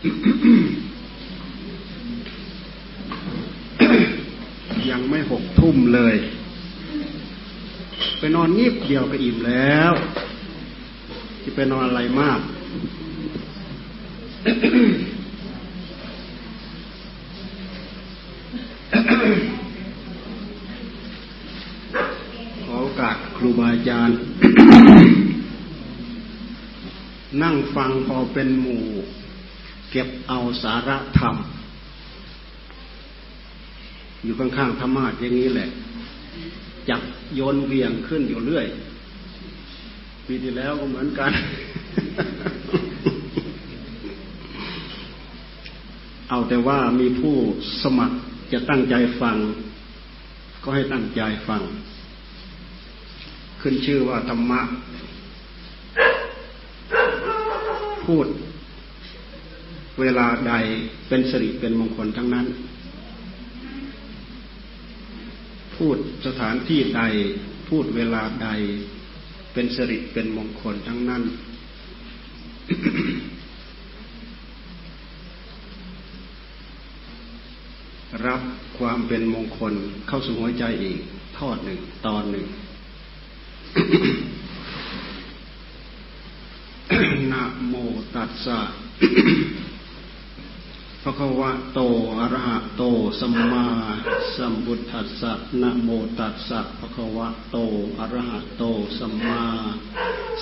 ยังไม่หกทุ่มเลย ไปนอนงีบเดียวก็อิ่มแล้ว จะไปนอนอะไรมาก ขอโอกาสครูบาอาจารย์ นั่งฟังพอเป็นหมู่ เก็บเอาสาระธรรม อยู่ข้างๆธรรมะอย่างนี้แหละ จับโยนเวียงขึ้นอยู่เรื่อย ปีที่แล้วก็เหมือนกัน เอาแต่ว่ามีผู้สมัครจะตั้งใจฟัง ก็ให้ตั้งใจฟัง ขึ้นชื่อว่าธรรมะ พูด เวลาใดเป็นสิริเป็นมงคลทั้งนั้น พูดสถานที่ใดพูดเวลาใดเป็นสิริเป็นมงคลทั้งนั้น รับความเป็นมงคลเข้าสู่หัวใจอีกทอดหนึ่งตอนหนึ่งนะโมตัสสะ พระวะโตอะระหะโตสัมมาสัมพุทธัสสะนะโมตัสสะพะควะโตอะระหะโตสัมมา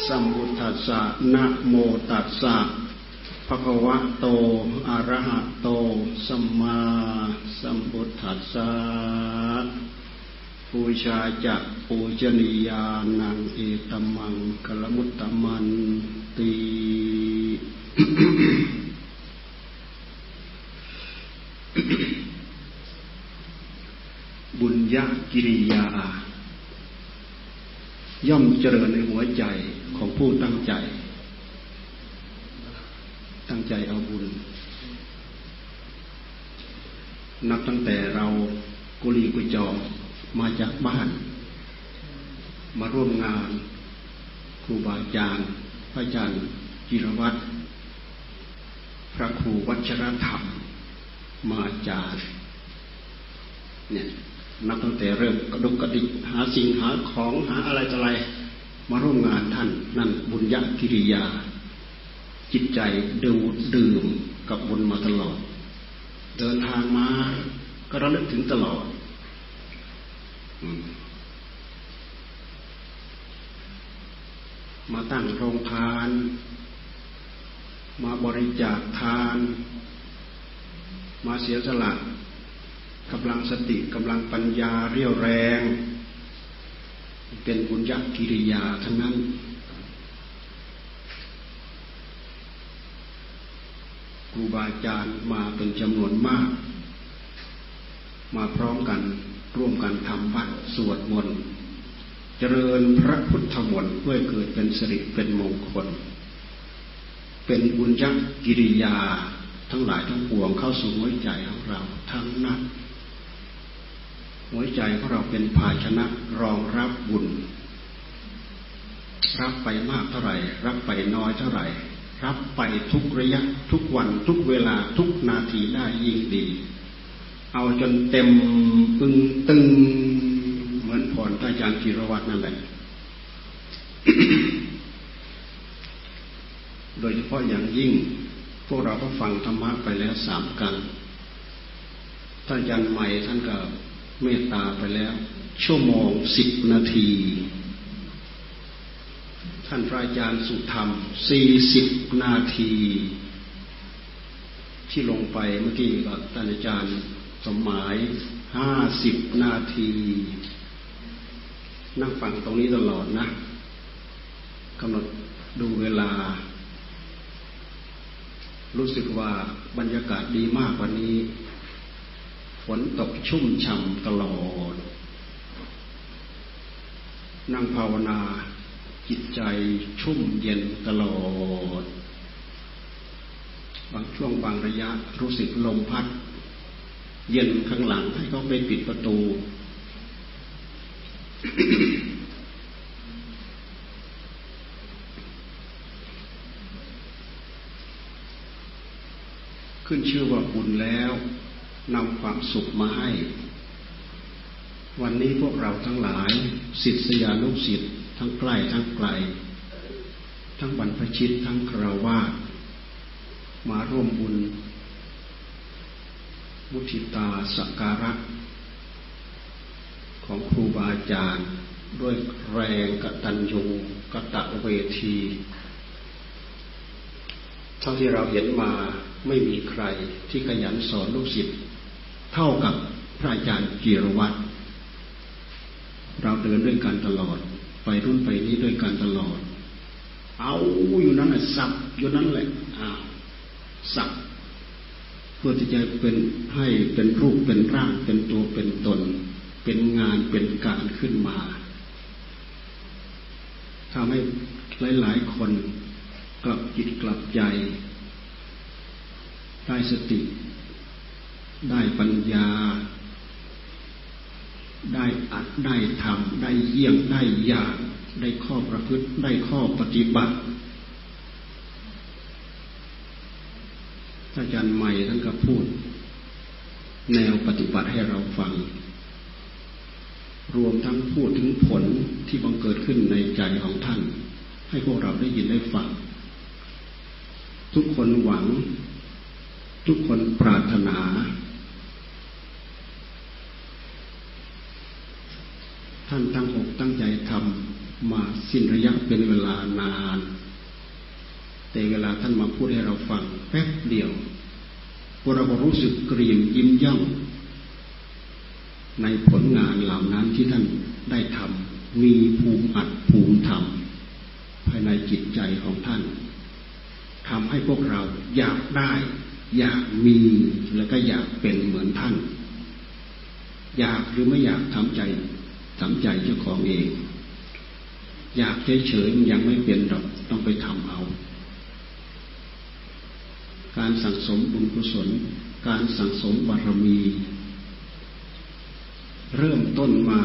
สัมพุทธัสสะนะโมตัสสะภะคะวะโตอะระหะโตสัมมาสัมพุทธัสสะปูชาจะปูชนียานังเอตมังกลมุตตมันตี บุญญากิริยา ย่อมเจริญในหัวใจของผู้ตั้งใจ ตั้งใจเอาบุญ นับตั้งแต่เรากุลีกุจอมาจากบ้าน มาร่วมงานครูบาอาจารย์พระอาจารย์จิรวัตรพระครูวัชรธรรม มาจารย์เนี่ยนับตั้งแต่เริ่มกระดุกกระดิกหาสิ่งหาของหาอะไรต่ออะไรมาร่วมงานท่านนั่นบุญญกิริยา จิตใจดูดื่มกับบุญมาตลอด เดินทางมาก็ระลึกถึงตลอดมาตั้งโรงทาน มาบริจาคทาน มาเสียสละกำลังสติกำลังปัญญาเรียวแรง เป็นบุญญกิริยาทั้งนั้น ครูบาอาจารย์มาเป็นจำนวนมาก มาพร้อมกันร่วมกันทำวัดสวดมนต์เจริญพระพุทธมนต์เพื่อเกิดเป็นสิริเป็นมงคล เป็นบุญญกิริยา ทั้งหลายทั้งปวงเข้าสู่หัวใจของเราทั้งนั้นหัวใจของเราเป็นภาชนะรองรับบุญ รับไปมากเท่าไหร่ รับไปน้อยเท่าไหร่ รับไปทุกระยะทุกวันทุกเวลาทุกนาทีได้ยิ่งดี เอาจนเต็มปึงตึงเหมือนพรอาจารย์กิรวัตรนั่นแหละโดยเฉพาะอย่างยิ่ง พวกเราก็ฟังธรรมะไปแล้วสามกันท่านอาจารย์ใหม่ท่านก็เมตตาไปแล้ว ชั่วโมงสิบนาที ท่านพระอาจารย์สุธรรมสี่สิบนาที ที่ลงไปเมื่อกี้ก็ท่านอาจารย์สมหมายห้าสิบนาที นั่งฟังตรงนี้ตลอดนะกำหนดดูเวลา รู้สึกว่าบรรยากาศดีมากวันนี้ ฝนตกชุ่มฉ่ำตลอด นั่งภาวนาจิตใจชุ่มเย็นตลอด บางช่วงบางระยะรู้สึกลมพัด เย็นข้างหลังให้เขาไปปิดประตู ขึ้นชื่อว่าบุญแล้วนำความสุขมาให้ วันนี้พวกเราทั้งหลายศิษยานุศิษย์ทั้งใกล้ทั้งไกล ทั้งบรรพชิตทั้งคราวาสมาร่วมบุญ มุทิตาสักการะของครูบาอาจารย์ด้วยแรงกตัญญูกะตะเวที เท่าที่เราเห็นมา ไม่มีใครที่ขยันสอนลูกศิษย์เท่ากับพระอาจารย์กีรวัตรเราเดินด้วยกันตลอด ไปรุ่นไปนี้ด้วยกันตลอด เอาอยู่นั้นแหละสับอยู่นั้นแหละอ้าวสับเพื่อที่จะเป็นให้เป็นรูปเป็นร่างเป็นตัวเป็นตน เป็นงานเป็นการขึ้นมาทำให้หลาย ๆ คนกลับจิตกลับใจ ได้สติ ได้ปัญญา ได้อัดได้ทำได้เยี่ยมได้ยากได้ข้อประพฤติได้ข้อปฏิบัติอาจารย์ใหม่ท่านก็พูด แนวปฏิบัติให้เราฟัง รวมทั้งพูดถึงผลที่บังเกิดขึ้นในใจของท่าน ให้พวกเราได้ยินได้ฟัง ทุกคนหวัง ทุกคนปรารถนา ท่านตั้งอกตั้งใจทำมาสิ้นระยะเป็นเวลานาน แต่เวลาท่านมาพูดให้เราฟังแป๊บเดียวพวกเรารู้สึกกรีมยิ้มย่องในผลงานเหล่านั้นที่ท่านได้ทำมีภูมิอัดภูมิธรรมภายในจิตใจของท่านทำให้พวกเราอยากได้ อยากมีแล้วก็อยากเป็นเหมือนท่าน อยากหรือไม่อยากทำใจทำใจเจ้าของเอง อยากเฉยๆมันยังไม่เป็นหรอกต้องไปทำเอา การสั่งสมบุญกุศล การสั่งสมบารมี เริ่มต้นมา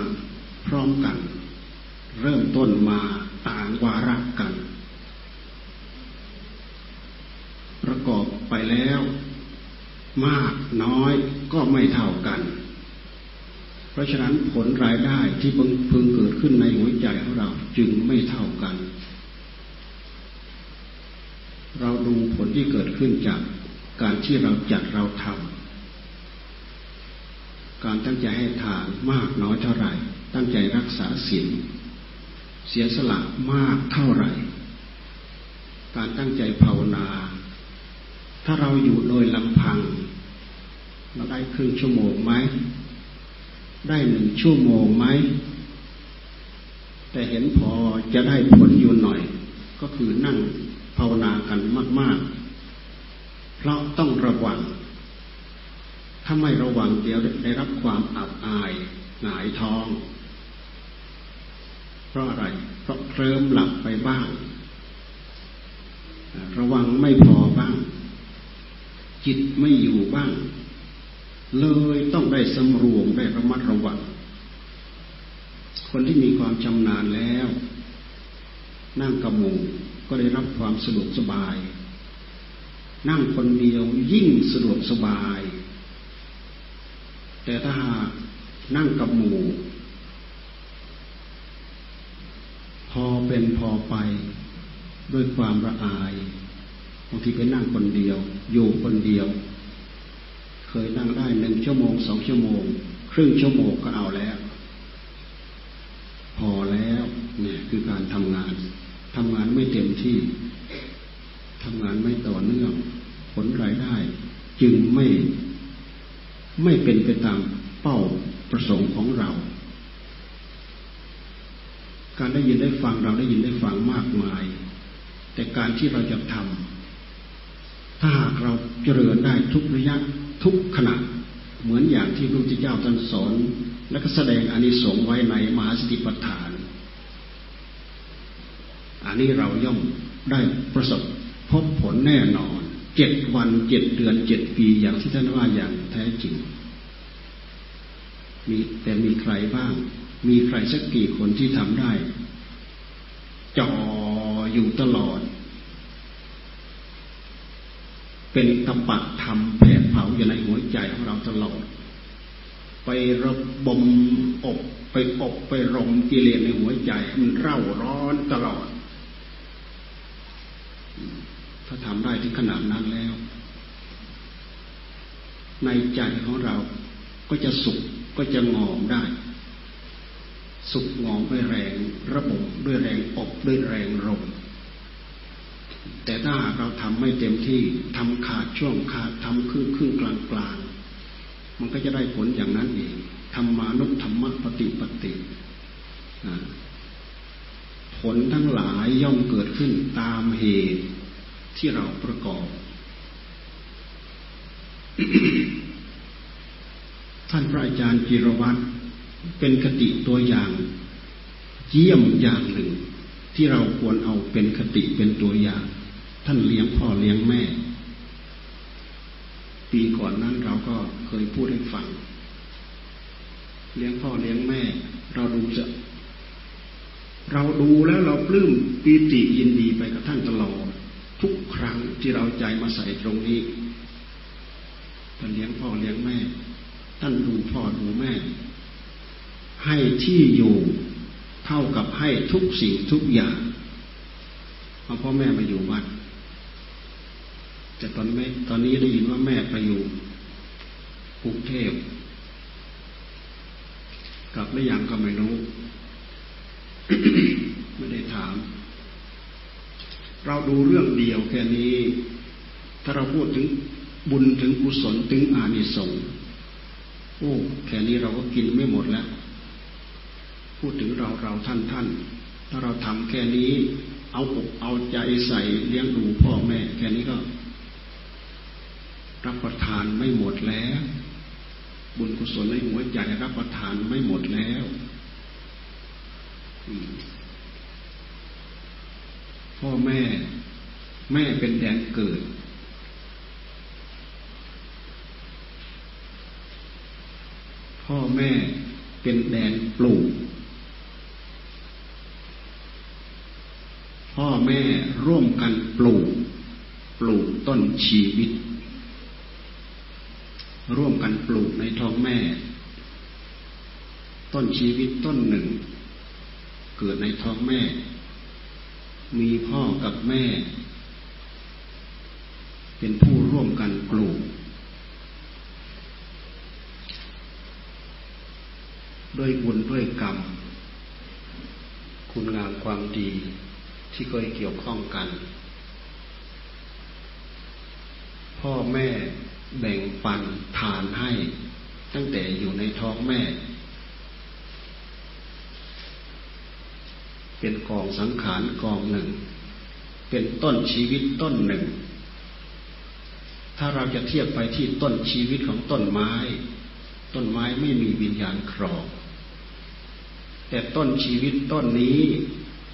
พร้อมกัน เริ่มต้นมาต่างวาระกัน ประกอบไปแล้ว มากน้อยก็ไม่เท่ากัน เพราะฉะนั้นผลรายได้ที่พิ่งเกิดขึ้นในหัวใจของเราจึงไม่เท่ากัน เราดูผลที่เกิดขึ้นจากการที่เราจัดเราทำการตั้งใจให้ทานมากน้อยเท่าไหร่ ตั้งใจรักษาศีลเสียสละมากเท่าไหร่ การตั้งใจภาวนา ถ้าเราอยู่โดยลำพัง เราได้ครึ่งชั่วโมงไหม ได้หนึ่งชั่วโมงไหม แต่เห็นพอจะได้ผลอยู่หน่อย ก็คือนั่งภาวนากันมาก ๆ เพราะต้องระวัง ถ้าไม่ระวังเดี๋ยวได้รับความอับอายหงายท้อง เพราะอะไร เพราะเคลิ้มหลับไปบ้าง ระวังไม่พอบ้าง จิตไม่อยู่บ้าง เลยต้องได้สำรวมได้ระมัดระวังคนที่มีความชำนาญแล้ว นั่งกระมูก็ได้รับความสะดวกสบาย นั่งคนเดียวยิ่งสะดวกสบาย แต่ถ้าหากนั่งกับหมู่พอเป็นพอไปด้วยความระอายางทีไปนั่งคนเดียว อยู่คนเดียว เคยนั่งได้หนึ่งชั่วโมงสองชั่วโมง ครึ่งชั่วโมงก็เอาแล้ว พอแล้วเนี่ยคือการทำงาน ทำงานไม่เต็มที่ ทำงานไม่ต่อเนื่อง ผลรายได้ จึงไม่ไม่เป็นไปตามเป้าประสงค์ของเรา การได้ยินได้ฟังเราได้ยินได้ฟังมากมาย แต่การที่เราจะทำ ถ้าหากเราเจริญได้ทุกระยะทุกขณะ เหมือนอย่างที่พระพุทธเจ้าท่านสอน และก็แสดงอานิสงส์ไว้ในมหาสติปัฏฐาน อันนี้เราย่อมได้ประสบพบผลแน่นอนเจ็ดวันเจ็ดเดือนเจ็ดปีอย่างที่ท่านว่าอย่างแท้จริง มีแต่มีใครบ้าง มีใครสักกี่คนที่ทำได้จ่ออยู่ตลอด เป็นตปะธรรมแผดเผาอยู่ในหัวใจของเราตลอด ไประบมอบไปอบไปรมกิเลสในหัวใจมันเร่าร้อนตลอด ถ้าทำได้ถึงขนาดนั้นแล้ว ในใจของเราก็จะสุขก็จะงอมได้ สุขงอมด้วยแรง ระบบด้วยแรงอบด้วยแรงรม แต่ถ้าเราทำไม่เต็มที่ทำขาดช่วงขาดทำครึ่งครึ่งกลางกลางมันก็จะได้ผลอย่างนั้นเองธรรมานุธรรมปฏิปติผลทั้งหลายย่อมเกิดขึ้นตามเหตุที่เราประกอบ ท่านพระอาจารย์จิรวัตรเป็นคติตัวอย่าง เยี่ยมอย่างหนึ่ง ที่เราควรเอาเป็นคติเป็นตัวอย่าง ท่านเลี้ยงพ่อเลี้ยงแม่ ปีก่อนนั้นเราก็เคยพูดให้ฟัง เลี้ยงพ่อเลี้ยงแม่ เราดูจะ เราดูแล้วเราปลื้มปีติยินดีไปกับท่านตลอดทุกครั้งที่เราใจมาใส่ตรงนี้ท่านเลี้ยงพ่อเลี้ยงแม่ ท่านดูพ่อดูแม่ ให้ที่อยู่ เท่ากับให้ทุกสิ่งทุกอย่างเอาพ่อแม่มาอยู่วัด แต่ตอนแม่ตอนนี้ได้ยินว่าแม่ไปอยู่กรุงเทพกลับไม่ยังก็ไม่รู้ ไม่ได้ถาม เราดูเรื่องเดียวแค่นี้ ถ้าเราพูดถึงบุญถึงกุศลถึงอานิสงส์โอ้แค่นี้เราก็กินไม่หมดแล้ว พูดถึงเราเราท่านท่านถ้าเราทำแค่นี้ เอาอกเอาใจใส่เลี้ยงดูพ่อแม่แค่นี้ก็รับประทานไม่หมดแล้ว บุญกุศลในหัวใจรับประทานไม่หมดแล้วพ่อแม่ แม่เป็นแดนเกิด พ่อแม่เป็นแดนปลูก พ่อแม่ร่วมกันปลูก ปลูกต้นชีวิต ร่วมกันปลูกในท้องแม่ ต้นชีวิตต้นหนึ่ง เกิดในท้องแม่ มีพ่อกับแม่ เป็นผู้ร่วมกันปลูก ด้วยบุญด้วยกรรม คุณงามความดี ที่เคยเกี่ยวข้องกัน พ่อแม่แบ่งปันทานให้ ตั้งแต่อยู่ในท้องแม่ เป็นกองสังขารกองหนึ่ง เป็นต้นชีวิตต้นหนึ่ง ถ้าเราจะเทียบไปที่ต้นชีวิตของต้นไม้ ต้นไม้ไม่มีวิญญาณครองแต่ต้นชีวิตต้นนี้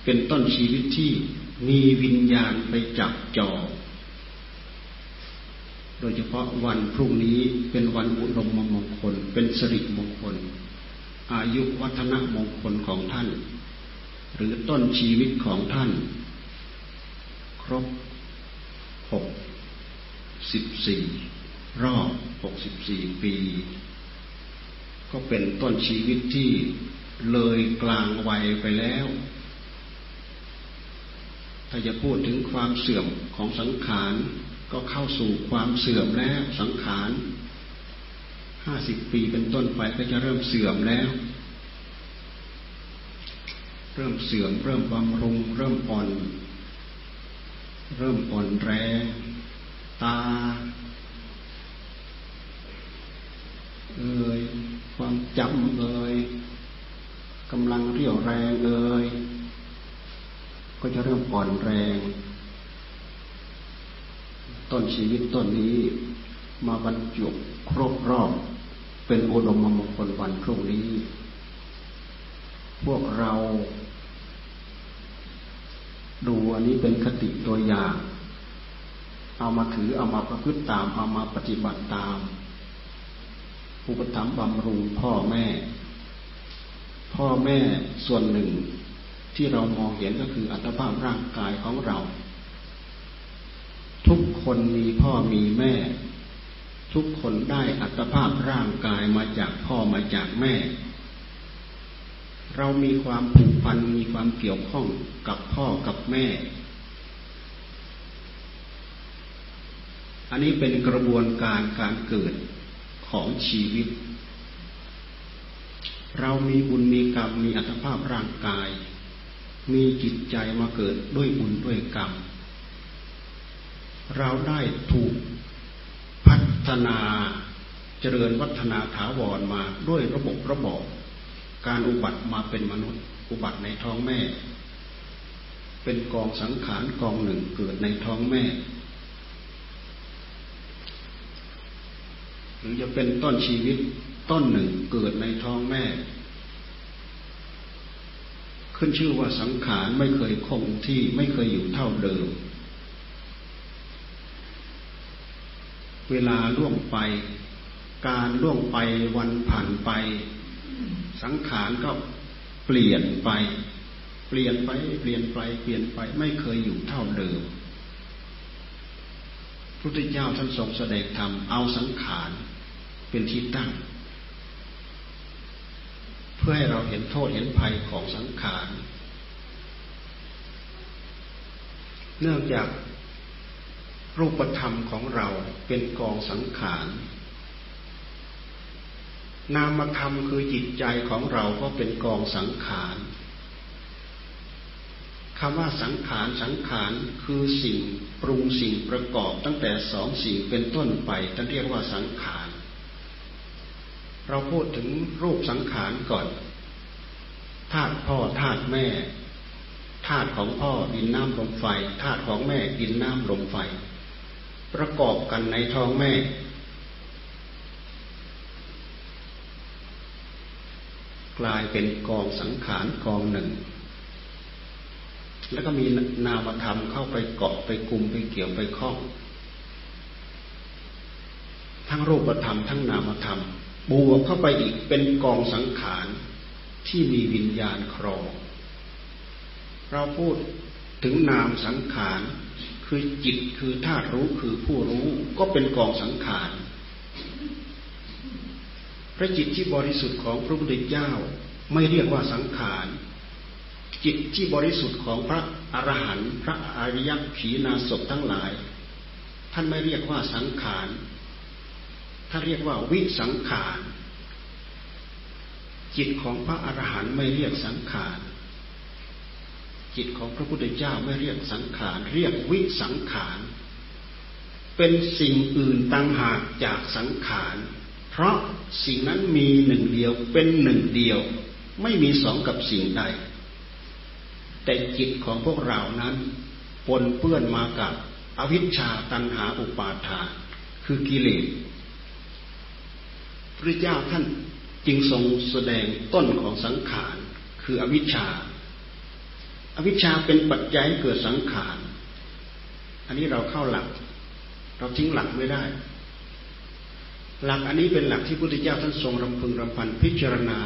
เป็นต้นชีวิตที่มีวิญญาณไปจับจองโดยเฉพาะวันพรุ่งนี้เป็นวันอุดมมงคล เป็นสิริมงคล อายุวัฒนมงคลของท่าน หรือต้นชีวิตของท่าน ครบหกสิบสี่รอบหกสิบสี่ปี ก็เป็นต้นชีวิตที่เลยกลางวัยไปแล้ว ถ้าจะพูดถึงความเสื่อมของสังขารก็เข้าสู่ความเสื่อมแล้วสังขารห้าสิบปีเป็นต้นไปก็จะเริ่มเสื่อมแล้ว เริ่มเสื่อม เริ่มบำรุง เริ่มอ่อน เริ่มอ่อนแรง ตาเอ่ยความจำเอ่ยกำลังเรี่ยวแรงเอ่ย ก็จะเริ่มอ่อนแรง ต้นชีวิตต้นนี้มาบรรจุครบรอบ เป็นโอดมมงคลวันพรุ่งนี้ พวกเรา ดูอันนี้เป็นคติตัวอย่าง เอามาถือเอามาประพฤติตาม เอามาปฏิบัติตามอุปถัมภ์บำรุงพ่อแม่ พ่อแม่ส่วนหนึ่ง ที่เรามองเห็นก็คืออัตภาพร่างกายของเรา ทุกคนมีพ่อมีแม่ ทุกคนได้อัตภาพร่างกายมาจากพ่อมาจากแม่ เรามีความผูกพันมีความเกี่ยวข้องกับพ่อกับแม่ อันนี้เป็นกระบวนการการเกิดของชีวิต เรามีบุญมีกรรมมีอัตภาพร่างกาย มีจิตใจมาเกิดด้วยบุญด้วยกรรม เราได้ถูกพัฒนาเจริญวัฒนาถาวรมาด้วยระบบระบอบการอุบัติมาเป็นมนุษย์ อุบัติในท้องแม่ เป็นกองสังขารกองหนึ่งเกิดในท้องแม่ หรือจะเป็นต้นชีวิตต้นหนึ่งเกิดในท้องแม่ ขึ้นชื่อว่าสังขารไม่เคยคงที่ไม่เคยอยู่เท่าเดิม เวลาล่วงไป การล่วงไปวันผ่านไป สังขารก็เปลี่ยนไป เปลี่ยนไป เปลี่ยนไป เปลี่ยนไปไม่เคยอยู่เท่าเดิมพระพุทธเจ้าท่านทรงแสดงธรรมเอาสังขารเป็นที่ตั้ง พื่อให้เราเห็นโทษเห็นภัยของสังขาร เนื่องจากรูปธรรมของเราเป็นกองสังขาร นามธรรมคือจิตใจของเราก็เป็นกองสังขารคำว่าสังขารสังขารคือสิ่งปรุงสิ่งประกอบตั้งแต่สองสิ่งเป็นต้นไปท่านเรียกว่าสังขาร เราพูดถึงรูปสังขารก่อนธาตุพ่อธาตุแม่ธาตุของพ่อดินน้ำลมไฟธาตุของแม่ดินน้ำลมไฟ ประกอบกันในท้องแม่ กลายเป็นกองสังขารกองหนึ่ง แล้วก็มีนามธรรมเข้าไปเกาะไปกลุ่มไปเกี่ยวไปคล้อง ทั้งรูปธรรมทั้งนามธรรม บวกเข้าไปอีกเป็นกองสังขารที่มีวิญญาณครอง เราพูดถึงนามสังขารคือจิตคือธาตุรู้คือผู้รู้ก็เป็นกองสังขารพระจิตที่บริสุทธิ์ของพระพุทธเจ้าไม่เรียกว่าสังขาร จิตที่บริสุทธิ์ของพระอรหันต์พระอริยขีนาศพทั้งหลาย ท่านไม่เรียกว่าสังขาร ท่าเรียกว่าวิสังขารจิตของพระอรหันต์ไม่เรียกสังขารจิตของพระพุทธเจ้าไม่เรียกสังขารเรียกวิสังขารเป็นสิ่งอื่นต่างหากจากสังขารเพราะสิ่งนั้นมีหนึ่งเดียวเป็นหนึ่งเดียว ไม่มีสองกับสิ่งใด แต่จิตของพวกเรานั้นปนเปื้อนมากับอวิชชาตันหาอุปาทานคือกิเลส พระเจ้าท่านจึงทรงแสดงต้นของสังขารคืออวิชชา อวิชชาเป็นปัจจัยเกิดสังขาร อันนี้เราเข้าหลัก เราทิ้งหลักไม่ได้ หลักอันนี้เป็นหลักที่พระพุทธเจ้าท่านทรงรำพึงรำพันพิจารณา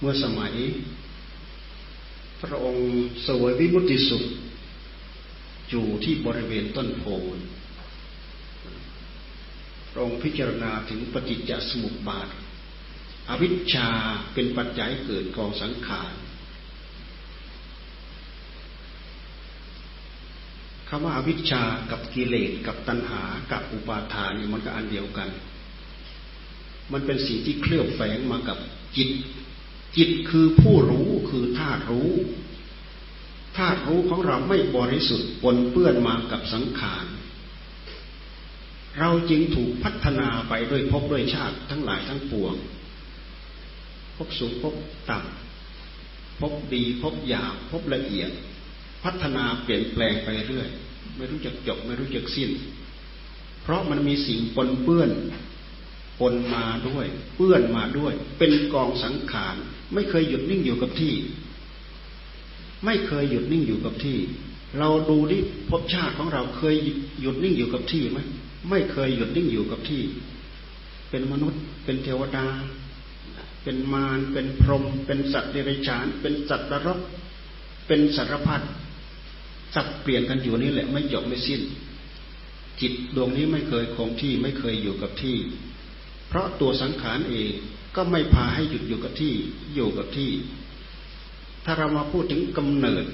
เมื่อสมัย พระองค์สวยวิมุติสุขอยู่ที่บริเวณต้นโพ พระองค์พิจารณาถึงปฏิจจสมุปบาท อวิชชาเป็นปัจจัยเกิดกองสังขารคำว่าอวิชชากับกิเลสกับตัณหากับอุปาทานนี่มันก็อันเดียวกัน มันเป็นสิ่งที่เคลือบแฝงมากับจิต จิตคือผู้รู้คือธาตุรู้ธาตุรู้ของเราไม่บริสุทธิ์ปนเปื้อนมากับสังขาร เราจึงถูกพัฒนาไปด้วยภพด้วยชาติทั้งหลายทั้งปวงภพสูงภพต่ำภพดีภพหยาบภพละเอียด พัฒนาเปลี่ยนแปลงไปเรื่อยไม่รู้จักจบไม่รู้จักสิ้น เพราะมันมีสิ่งปนเปื้อนปนมาด้วย เปื้อนมาด้วย เป็นกองสังขารไม่เคยหยุดนิ่งอยู่กับที่ ไม่เคยหยุดนิ่งอยู่กับที่ เราดูดิภพชาติของเราเคยหยุดนิ่งอยู่กับที่ไหม ไม่เคยหยุดนิ่งอยู่กับที่ เป็นมนุษย์ เป็นเทวดา เป็นมารเป็นพรหมเป็นสัตว์เดรัจฉาน เป็นสัตว์นรก เป็นสารพัดสับเปลี่ยนกันอยู่นี่แหละไม่จบไม่สิ้น จิตดวงนี้ไม่เคยคงที่ไม่เคยอยู่กับที่ เพราะตัวสังขารเองก็ไม่พาให้หยุดอยู่กับที่อยู่กับที่ ถ้าเรามาพูดถึงกำเนิด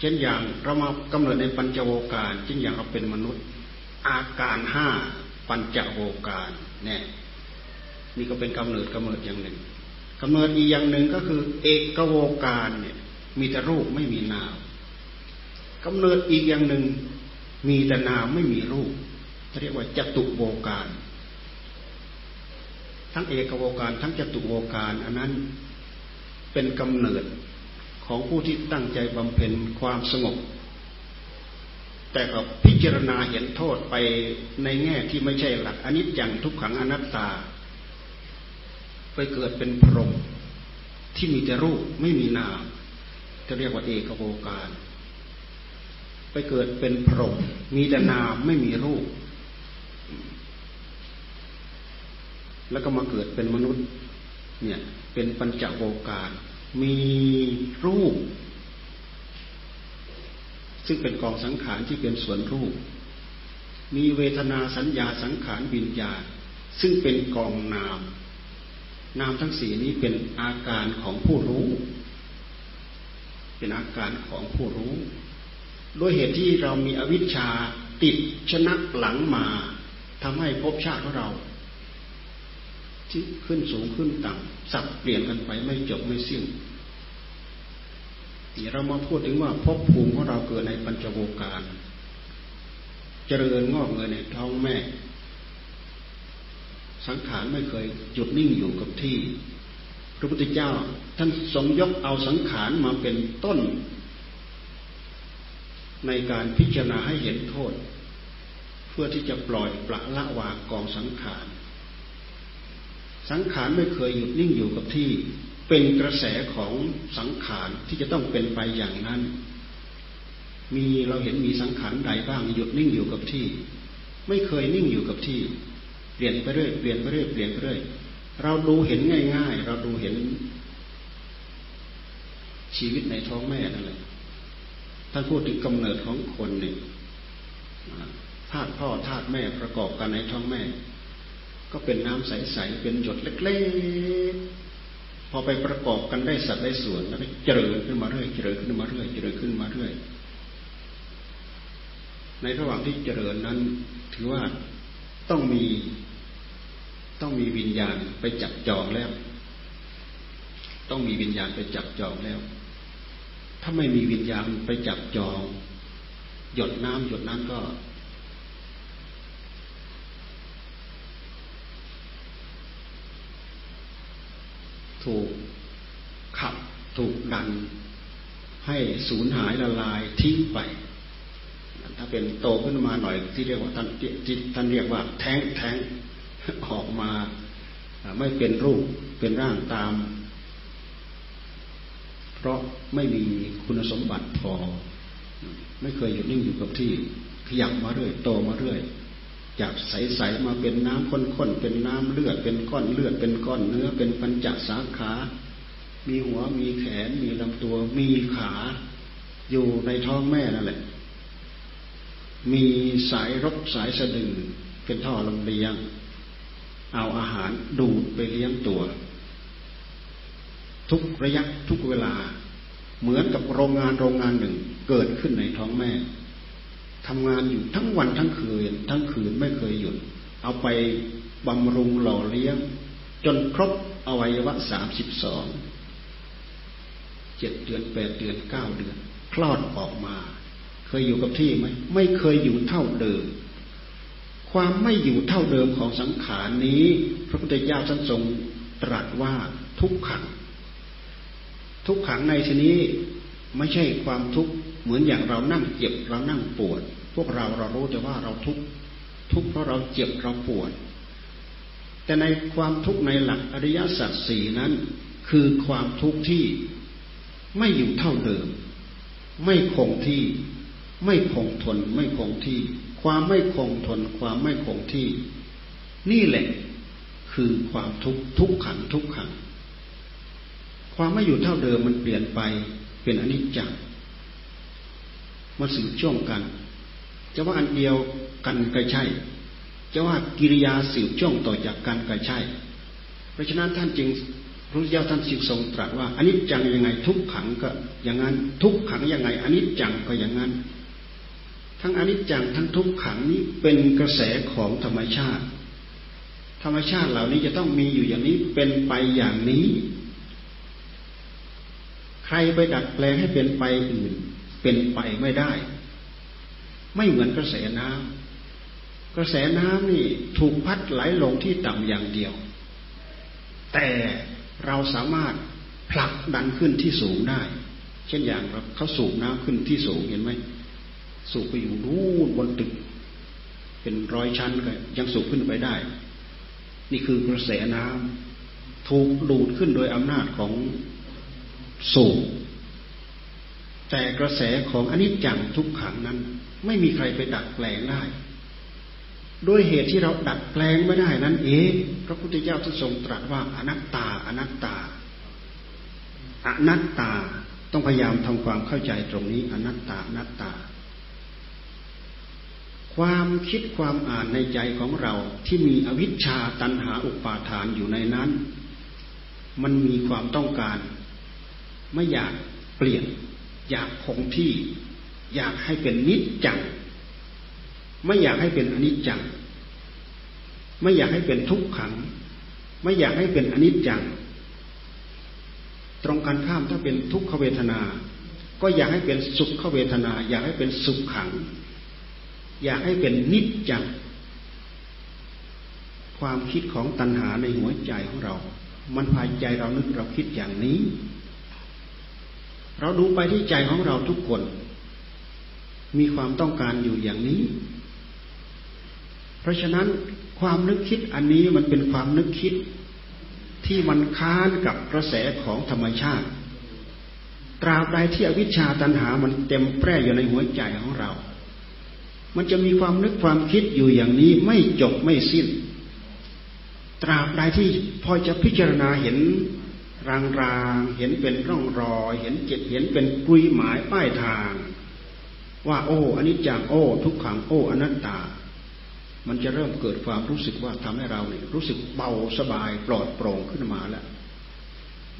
เช่นอย่างเรามากำเนิดในปัญจโวการเช่นอย่างเราเป็นมนุษย์ อาการห้าปัญจโวการเนี่ยนี่ก็เป็นกำเนิดกำเนิดอย่างหนึ่งกำเนิดอีกอย่างหนึ่งก็คือ เอกโวการเนี่ย มีแต่รูปไม่มีนามกำเนิดอีกอย่างหนึ่ง มีแต่นามไม่มีรูปเรียกว่าจตุโวการ ทั้งเอกโวการทั้งจตุโวการอันนั้นเป็นกำเนิดของผู้ที่ตั้งใจบำเพ็ญความสงบ แต่ก็พิจารณาเห็นโทษไปในแง่ที่ไม่ใช่หลักอนิจจังทุกขังอนัตตา ไปเกิดเป็นพรหมที่มีแต่รูปไม่มีนามจะเรียกว่าเอกโวการ ไปเกิดเป็นพรหมมีแต่นามไม่มีรูป แล้วก็มาเกิดเป็นมนุษย์ เนี่ย เป็นปัญจโวการ มีรูป ซึ่งเป็นกองสังขารที่เป็นส่วนรูป มีเวทนาสัญญาสังขารวิญญาณ ซึ่งเป็นกองนาม นามทั้งสี่นี้เป็นอาการของผู้รู้ เป็นอาการของผู้รู้ ด้วยเหตุที่เรามีอวิชชาติดชนะหลังมาทำให้ภพชาติของเรา ที่ขึ้นสูงขึ้นต่ำสับเปลี่ยนกันไปไม่จบไม่สิ้น เรามาพูดถึงว่าภพภูมิของเราเกิดในปัญจโวการ เจริญงอกเงยในท้องแม่ สังขารไม่เคยหยุดนิ่งอยู่กับที่ พระพุทธเจ้า ท่านทรงยกเอาสังขารมาเป็นต้น ในการพิจารณาให้เห็นโทษ เพื่อที่จะปล่อยปละละวางกองสังขาร สังขารไม่เคยหยุดนิ่งอยู่กับที่ เป็นกระแสของสังขารที่จะต้องเป็นไปอย่างนั้น มีเราเห็นมีสังขารใดบ้างหยุดนิ่งอยู่กับที่ ไม่เคยนิ่งอยู่กับที่ เปลี่ยนไปเรื่อยเปลี่ยนไปเรื่อยเปลี่ยนไปเรื่อยเราดูเห็นง่าย ๆ เราดูเห็น ชีวิตในท้องแม่นั่นแหละถ้าพูดถึงกำเนิดของคนเนี่ยธาตุพ่อธาตุแม่ประกอบกันในท้องแม่ ก็เป็นน้ำใสๆเป็นหยดเล็กๆ พอไปประกอบกันได้สัดได้ส่วนแล้วเจริญขึ้นมาเรื่อยเจริญขึ้นมาเรื่อยเจริญขึ้นมาเรื่อย ในระหว่างที่เจริญนั้น ถือว่าต้องมีต้องมีวิญญาณไปจับจองแล้ว ต้องมีวิญญาณไปจับจองแล้ว ถ้าไม่มีวิญญาณไปจับจอง หยดน้ำหยดนั้นก็ ถูกขับถูกดัน ให้สูญหายละลายทิ้งไปถ้าเป็นโตขึ้นมาหน่อยที่เรียกว่าท่านที่ท่านเรียกว่า แท้งแท้งออกมาไม่เป็นรูปเป็นร่างตาม เพราะไม่มีคุณสมบัติพอ ไม่เคยหยุดนิ่งอยู่กับที่ ขยับมาเรื่อย โตมาเรื่อย จากใสๆมาเป็นน้ำข้นๆเป็นน้ำเลือดเป็นก้อนเลือดเป็นก้อนเนื้อเป็นปัญจสาขา มีหัวมีแขน มีลำตัว มีขา อยู่ในท้องแม่นั่นแหละ มีสายรกสายสะดือเป็นท่อลำเลียง เอาอาหารดูดไปเลี้ยงตัว ทุกระยะทุกเวลา เหมือนกับโรงงานโรงงานหนึ่งเกิดขึ้นในท้องแม่ ทำงานอยู่ทั้งวันทั้งคืน ทั้งคืนไม่เคยหยุด เอาไปบำรุงหล่อเลี้ยง จนครบอวัยวะสามสิบสองเจ็ดเดือนแปดเดือนเก้าเดือน คลอดออกมา เคยอยู่กับที่ไหมไม่เคยอยู่เท่าเดิม ความไม่อยู่เท่าเดิมของสังขารนี้ พระพุทธเจ้าท่านทรงตรัสว่าทุกขัง ทุกขังในที่นี้ไม่ใช่ความทุกข์เหมือนอย่างเรานั่งเจ็บเรานั่งปวด พวกเราเรารู้แต่ว่าเราทุกข์ทุกข์เพราะเราเจ็บเราปวด แต่ในความทุกข์ในหลักอริยสัจสี่นั้น คือความทุกข์ที่ไม่อยู่เท่าเดิม ไม่คงที่ ไม่คงทน ไม่คงที่ ความไม่คงทน ความไม่คงที่ นี่แหละคือความทุกข์ทุกขังทุกขัง ความไม่อยู่เท่าเดิมมันเปลี่ยนไปเป็นอนิจจังมาสืบช่วงกัน จะว่าอันเดียวกันก็ใช่ จะว่ากิริยาสืบช่วงต่อจากกันก็ใช่ เพราะฉะนั้นท่านจึงพระเจ้าท่านจึงทรงตรัสว่าอันนี้จังยังไงทุกขังก็อย่างนั้น ทุกขังยังไงอันนี้จังก็อย่างนั้น ทั้งอนิจจังทั้งทุกขังนี้เป็นกระแสของธรรมชาติ ธรรมชาติเหล่านี้จะต้องมีอยู่อย่างนี้เป็นไปอย่างนี้ ใครไปดัดแปลงให้เป็นไปอื่น เป็นไปไม่ได้ ไม่เหมือนกระแสน้ำกระแสน้ำนี่ถูกพัดไหลลงที่ต่ำอย่างเดียว แต่เราสามารถผลักดันขึ้นที่สูงได้ เช่นอย่างเขาสูบน้ำขึ้นที่สูงเห็นไหมสูบไปอยู่นู่นบนตึก เป็นร้อยชั้นก็ยังสูบขึ้นไปได้ นี่คือกระแสน้ำถูกดูดขึ้นโดยอำนาจของสูบแต่กระแสของอนิจจังทุกขังนั้น ไม่มีใครไปดัดแปลงได้ด้วยเหตุที่เราดัดแปลงไม่ได้นั้นเองพระพุทธเจ้าทรงตรัสว่าอนัตตา อนัตตา อนัตตาต้องพยายามทำความเข้าใจตรงนี้ อนัตตาอนัตตา ความคิดความอ่านในใจของเราที่มีอวิชชาตันหาอุปาทานอยู่ในนั้น มันมีความต้องการ ไม่อยากเปลี่ยน อยากคงที่ อยากให้เป็นนิจจัง ไม่อยากให้เป็นอนิจจัง ไม่อยากให้เป็นทุกขัง ไม่อยากให้เป็นอนิจจัง ตรงกันข้ามถ้าเป็นทุกขเวทนา ก็อยากให้เป็นสุขเวทนา อยากให้เป็นสุขขัง อยากให้เป็นนิจจัง ความคิดของตัณหาในหัวใจของเรา มันพายใจเรานึกเราคิดอย่างนี้ เราดูไปที่ใจของเราทุกคน มีความต้องการอยู่อย่างนี้ เพราะฉะนั้นความนึกคิดอันนี้มันเป็นความนึกคิดที่มันค้านกับกระแสของธรรมชาติ ตราบใดที่อวิชชาตันหามันเต็มแปร่อยู่ในหัวใจของเรา มันจะมีความนึกความคิดอยู่อย่างนี้ไม่จบไม่สิ้น ตราบใดที่พอจะพิจารณาเห็นรางรางเห็นเป็นร่องรอย เห็นเจ็ดเห็นเป็นกุยหมายป้ายทาง ว่าโอ้อันนี้จังโอ้ ทุกขังโอ้อนัตตา มันจะเริ่มเกิดความรู้สึกว่าทำให้เราเนี่ยรู้สึกเบาสบายปลอดโปร่งขึ้นมาแล้ว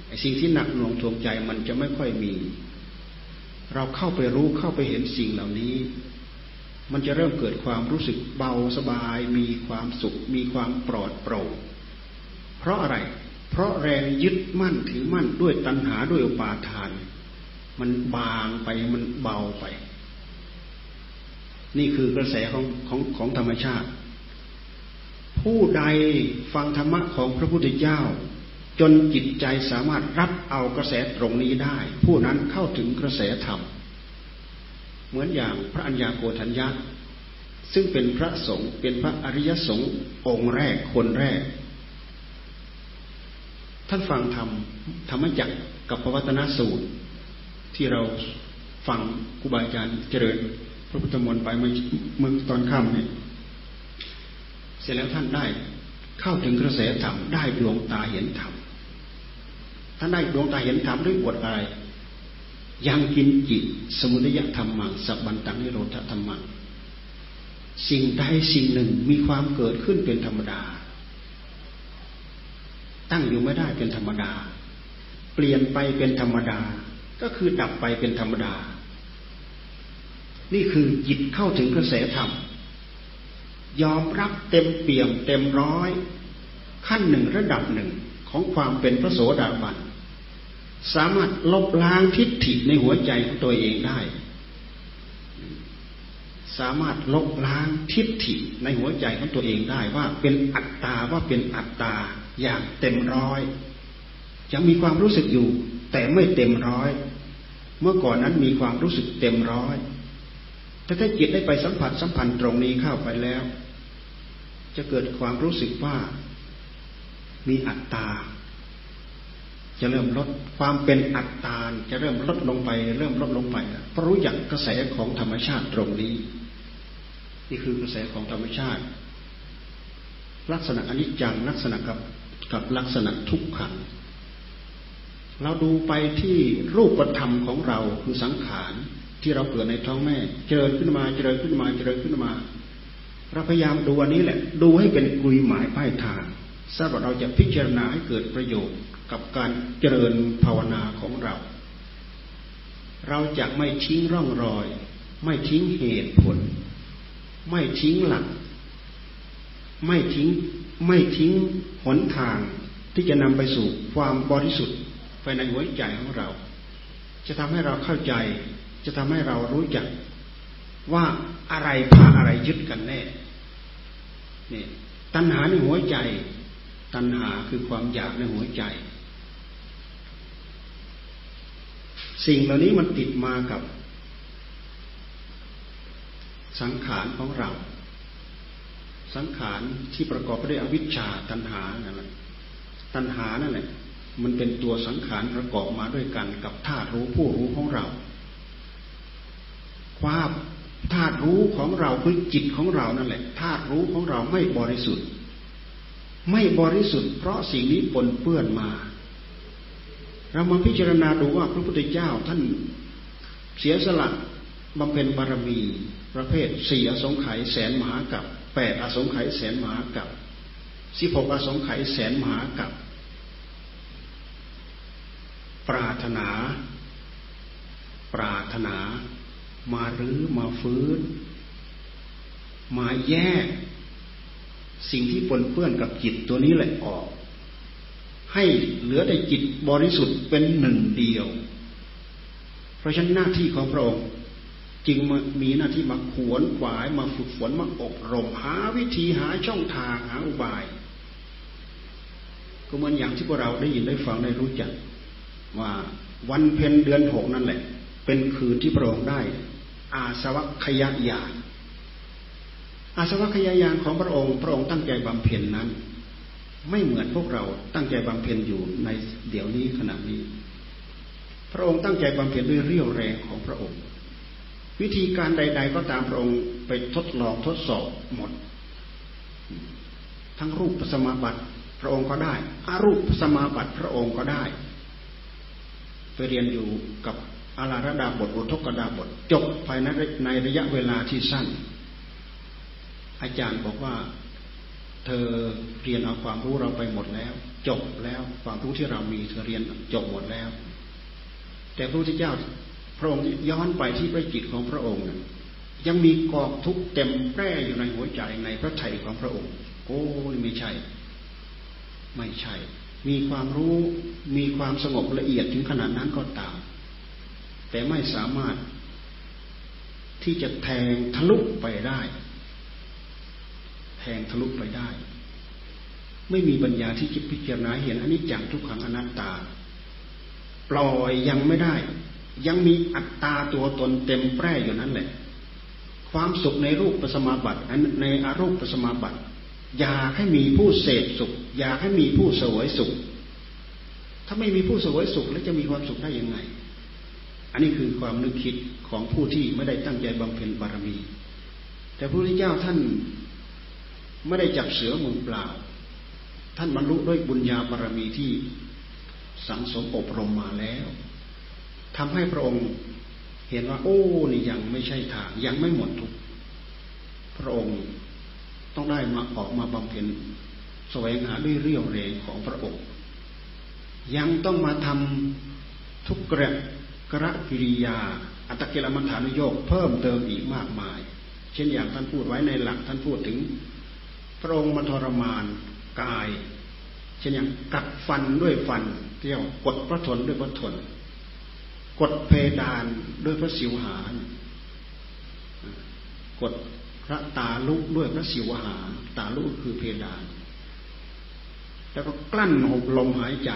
ไอ้สิ่งที่หนักหน่วงทวงใจมันจะไม่ค่อยมี เราเข้าไปรู้เข้าไปเห็นสิ่งเหล่านี้ มันจะเริ่มเกิดความรู้สึกเบาสบาย มีความสุข มีความปลอดโปร่งเพราะอะไร เพราะแรงยึดมั่นถือมั่นด้วยตัณหาด้วยอุปาทาน มันบางไปมันเบาไป นี่คือกระแสของของของธรรมชาติ ผู้ใดฟังธรรมะของพระพุทธเจ้า จนจิตใจสามารถรับเอากระแสตรงนี้ได้ ผู้นั้นเข้าถึงกระแสธรรม เหมือนอย่างพระัญญาโกฏัญญาซึ่งเป็นพระสงฆ์เป็นพระอริยสงฆ์องค์แรกคนแรก ท่านฟังธรรมธรรมจักกับพระวัตนสูตร ที่เราฟังครูบาอาจารย์เจริญ พระพุทธมนต์ไปเมื่อตอนค่ำเนี่ยเสร็จแล้วท่านได้ เข้าถึงกระแสธรรมได้ดวงตาเห็นธรรมท่านได้ดวงตาเห็นธรรมด้วยบทอะไรยังกินจิตสมุทัยธรรมังสับบันตังนิโรธธรรมังสิ่งใดสิ่งหนึ่งมีความเกิดขึ้นเป็นธรรมดา ตั้งอยู่ไม่ได้เป็นธรรมดา เปลี่ยนไปเป็นธรรมดา ก็คือดับไปเป็นธรรมดา นี่คือจิตเข้าถึงกระแสธรรม ยอมรับเต็มเปี่ยมเต็มร้อย ขั้นหนึ่งระดับหนึ่งของความเป็นพระโสดาบันสามารถลบล้างทิฏฐิในหัวใจของตัวเองได้ สามารถลบล้างทิฏฐิในหัวใจของตัวเองได้ว่าเป็นอัตตาว่าเป็นอัตตาอย่างเต็มร้อยยังมีความรู้สึกอยู่ แต่ไม่เต็มร้อย เมื่อก่อนนั้นมีความรู้สึกเต็มร้อย แต่ถ้าจิตได้ไปสัมผัสสัมพันธ์ตรงนี้เข้าไปแล้ว จะเกิดความรู้สึกว่ามีอัตตา จะเริ่มลดความเป็นอัตตาจะเริ่มลดลงไป เริ่มลดลงไปเพราะรู้จักกระแสของธรรมชาติตรงนี้ นี่คือกระแสของธรรมชาติ ลักษณะอนิจจังลักษณะกับกับลักษณะทุกขังเราดูไปที่รูปธรรมของเราคือสังขาร ที่เราเกิดในท้องแม่ เจริญขึ้นมาเจริญขึ้นมาเจริญขึ้นมาเราพยายามดูอันนี้แหละ ดูให้เป็นกุยหมายป้ายทางสำหรับเราจะพิจารณาให้เกิดประโยชน์กับการเจริญภาวนาของเรา เราจะไม่ทิ้งร่องรอย ไม่ทิ้งเหตุผล ไม่ทิ้งหลัก ไม่ทิ้งไม่ทิ้งหนทางที่จะนำไปสู่ความบริสุทธิ์ภายในหัวใจของเรา จะทำให้เราเข้าใจ จะทำให้เรารู้จักว่าอะไรพาอะไรยึดกันแน่เนี่ยตัณหาในหัวใจ ตัณหาคือความอยากในหัวใจ สิ่งเหล่านี้มันติดมากับ สังขารของเรา สังขารที่ประกอบไปด้วยอวิชชาตัณหานั่นแหละตัณหานั่นแหละมันเป็นตัวสังขารประกอบมาด้วยกันกับธาตุรู้ผู้รู้ของเรา ความธาตุรู้ของเราคือจิตของเรานั่นแหละธาตุรู้ของเราไม่บริสุทธิ์ ไม่บริสุทธิ์เพราะสิ่งนี้ปนเปื้อนมา เรามาพิจารณาดูว่าพระพุทธเจ้าท่านเสียสละบำเพ็ญบารมี ประเภทสี่อสงไขยแสนมหากับแปดอสงไขยแสนมหากับสิบหกอสงไขยแสนมหากับปรารถนา ปรารถนา มารื้อมาฟื้น มาแยก สิ่งที่ปนเปื้อนกับจิตตัวนี้แหละออก ให้เหลือแต่จิตบริสุทธิ์เป็นหนึ่งเดียว เพราะฉะนั้นหน้าที่ของพระองค์จึงมีหน้าที่มาขวนขวายมาฝึกฝนมาอบรมหาวิธีหาช่องทางหาอุบาย ก็เหมือนอย่างที่พวกเราได้ยินได้ฟังได้รู้จัก ว่าวันเพ็ญเดือนหกนั่นแหละ เป็นคืนที่พระองค์ได้ อาสวัคยายานอาสวัคยายานของพระองค์ พระองค์ตั้งใจบำเพ็ญนั้น ไม่เหมือนพวกเราตั้งใจบำเพ็ญอยู่ในเดี๋ยวนี้ขณะนี้ พระองค์ตั้งใจบำเพ็ญด้วยเรี่ยวแรงของพระองค์ วิธีการใด ๆ ก็ตามพระองค์ไปทดลองทดสอบหมด ทั้งรูปสมาบัติพระองค์ก็ได้อารูปสมาบัติพระองค์ก็ได้ ไปเรียนอยู่กับ อาราระดาบทอุทกดาบท จบภายในในระยะเวลาที่สั้น อาจารย์บอกว่าเธอเรียนเอาความรู้เราไปหมดแล้ว จบแล้วความรู้ที่เรามีเธอเรียนจบหมดแล้ว แต่พระพุทธเจ้าพระองค์ย้อนไปที่พระจิตของพระองค์ยังมีกอกทุกเต็มแปร่อยู่ในหัวใจในพระไถ่ของพระองค์ โอ้ไม่ใช่ ไม่ใช่ มีความรู้มีความสงบละเอียดถึงขนาดนั้นก็ตาม แต่ไม่สามารถที่จะแทงทะลุไปได้ แทงทะลุไปได้ ไม่มีปัญญาที่จะพิจารณาเห็นอันนี้จังทุกขังอนัตตา ปล่อยยังไม่ได้ ยังมีอัตตาตัวตนเต็มแปร่อยู่นั่นแหละ ความสุขในรูปปัสมาบัติในอารูปปัสมาบัติอยากให้มีผู้เสพสุข อยากให้มีผู้เสวยสุข ถ้าไม่มีผู้เสวยสุขแล้วจะมีความสุขได้ยังไง นนี้คือความนึกคิดของผู้ที่ไม่ได้ตั้งใจบำเพ็ญบารมี แต่พระพุทธเจ้าท่านไม่ได้จับเสือมือเปล่า ท่านบรรลุด้วยบุญญาบารมีที่สังสมอบรมมาแล้วทำให้พระองค์เห็นว่า โอ้นี่ยังไม่ใช่ทางยังไม่หมดทุกพระองค์ต้องได้มาออกมาบำเพ็ญแสวงหาด้วยเรี่ยวแรงของพระองค์ ยังต้องมาทำทุกกระ กรกิริยา อัตกิลมัฐานุโยกเพิ่มเติมอีกมากมาย เช่นอย่างท่านพูดไว้ในหลักท่านพูดถึง พระองค์มาทรมานกาย เช่นอย่างกัดฟันด้วยฟันเที่ยวกดพระทนด้วยพระทนกดเพดานด้วยพระสิวหากดพระตาลุกด้วยพระสิวหาตาลุกคือเพดาน แล้วก็กลั้นหบลมหายใจ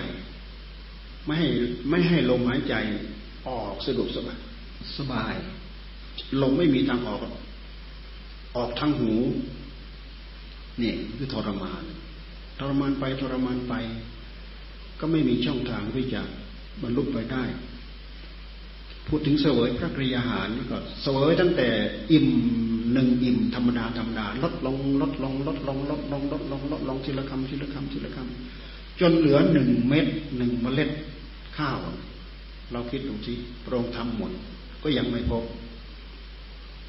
ไม่ให้ไม่ให้ลมหายใจ ออกสะดวกสบายสบาย ลมไม่มีทางออก ออกทางหูนี่คือทรมาน ทรมานไปทรมานไป ก็ไม่มีช่องทางที่จะบรรลุไปได้ พูดถึงเสวยพระกริยาหารก็เสวยตั้งแต่อิ่มหนึ่งอิ่มธรรมดาธรรมดาลดลงลดลงลดลงลดลงลดลงลดลงทีละคำทีละคำทีละคำจนเหลือหนึ่งเม็ดหนึ่งเมล็ดข้าว เราคิดดูสิพระองค์ทำหมด ก็ยังไม่พบ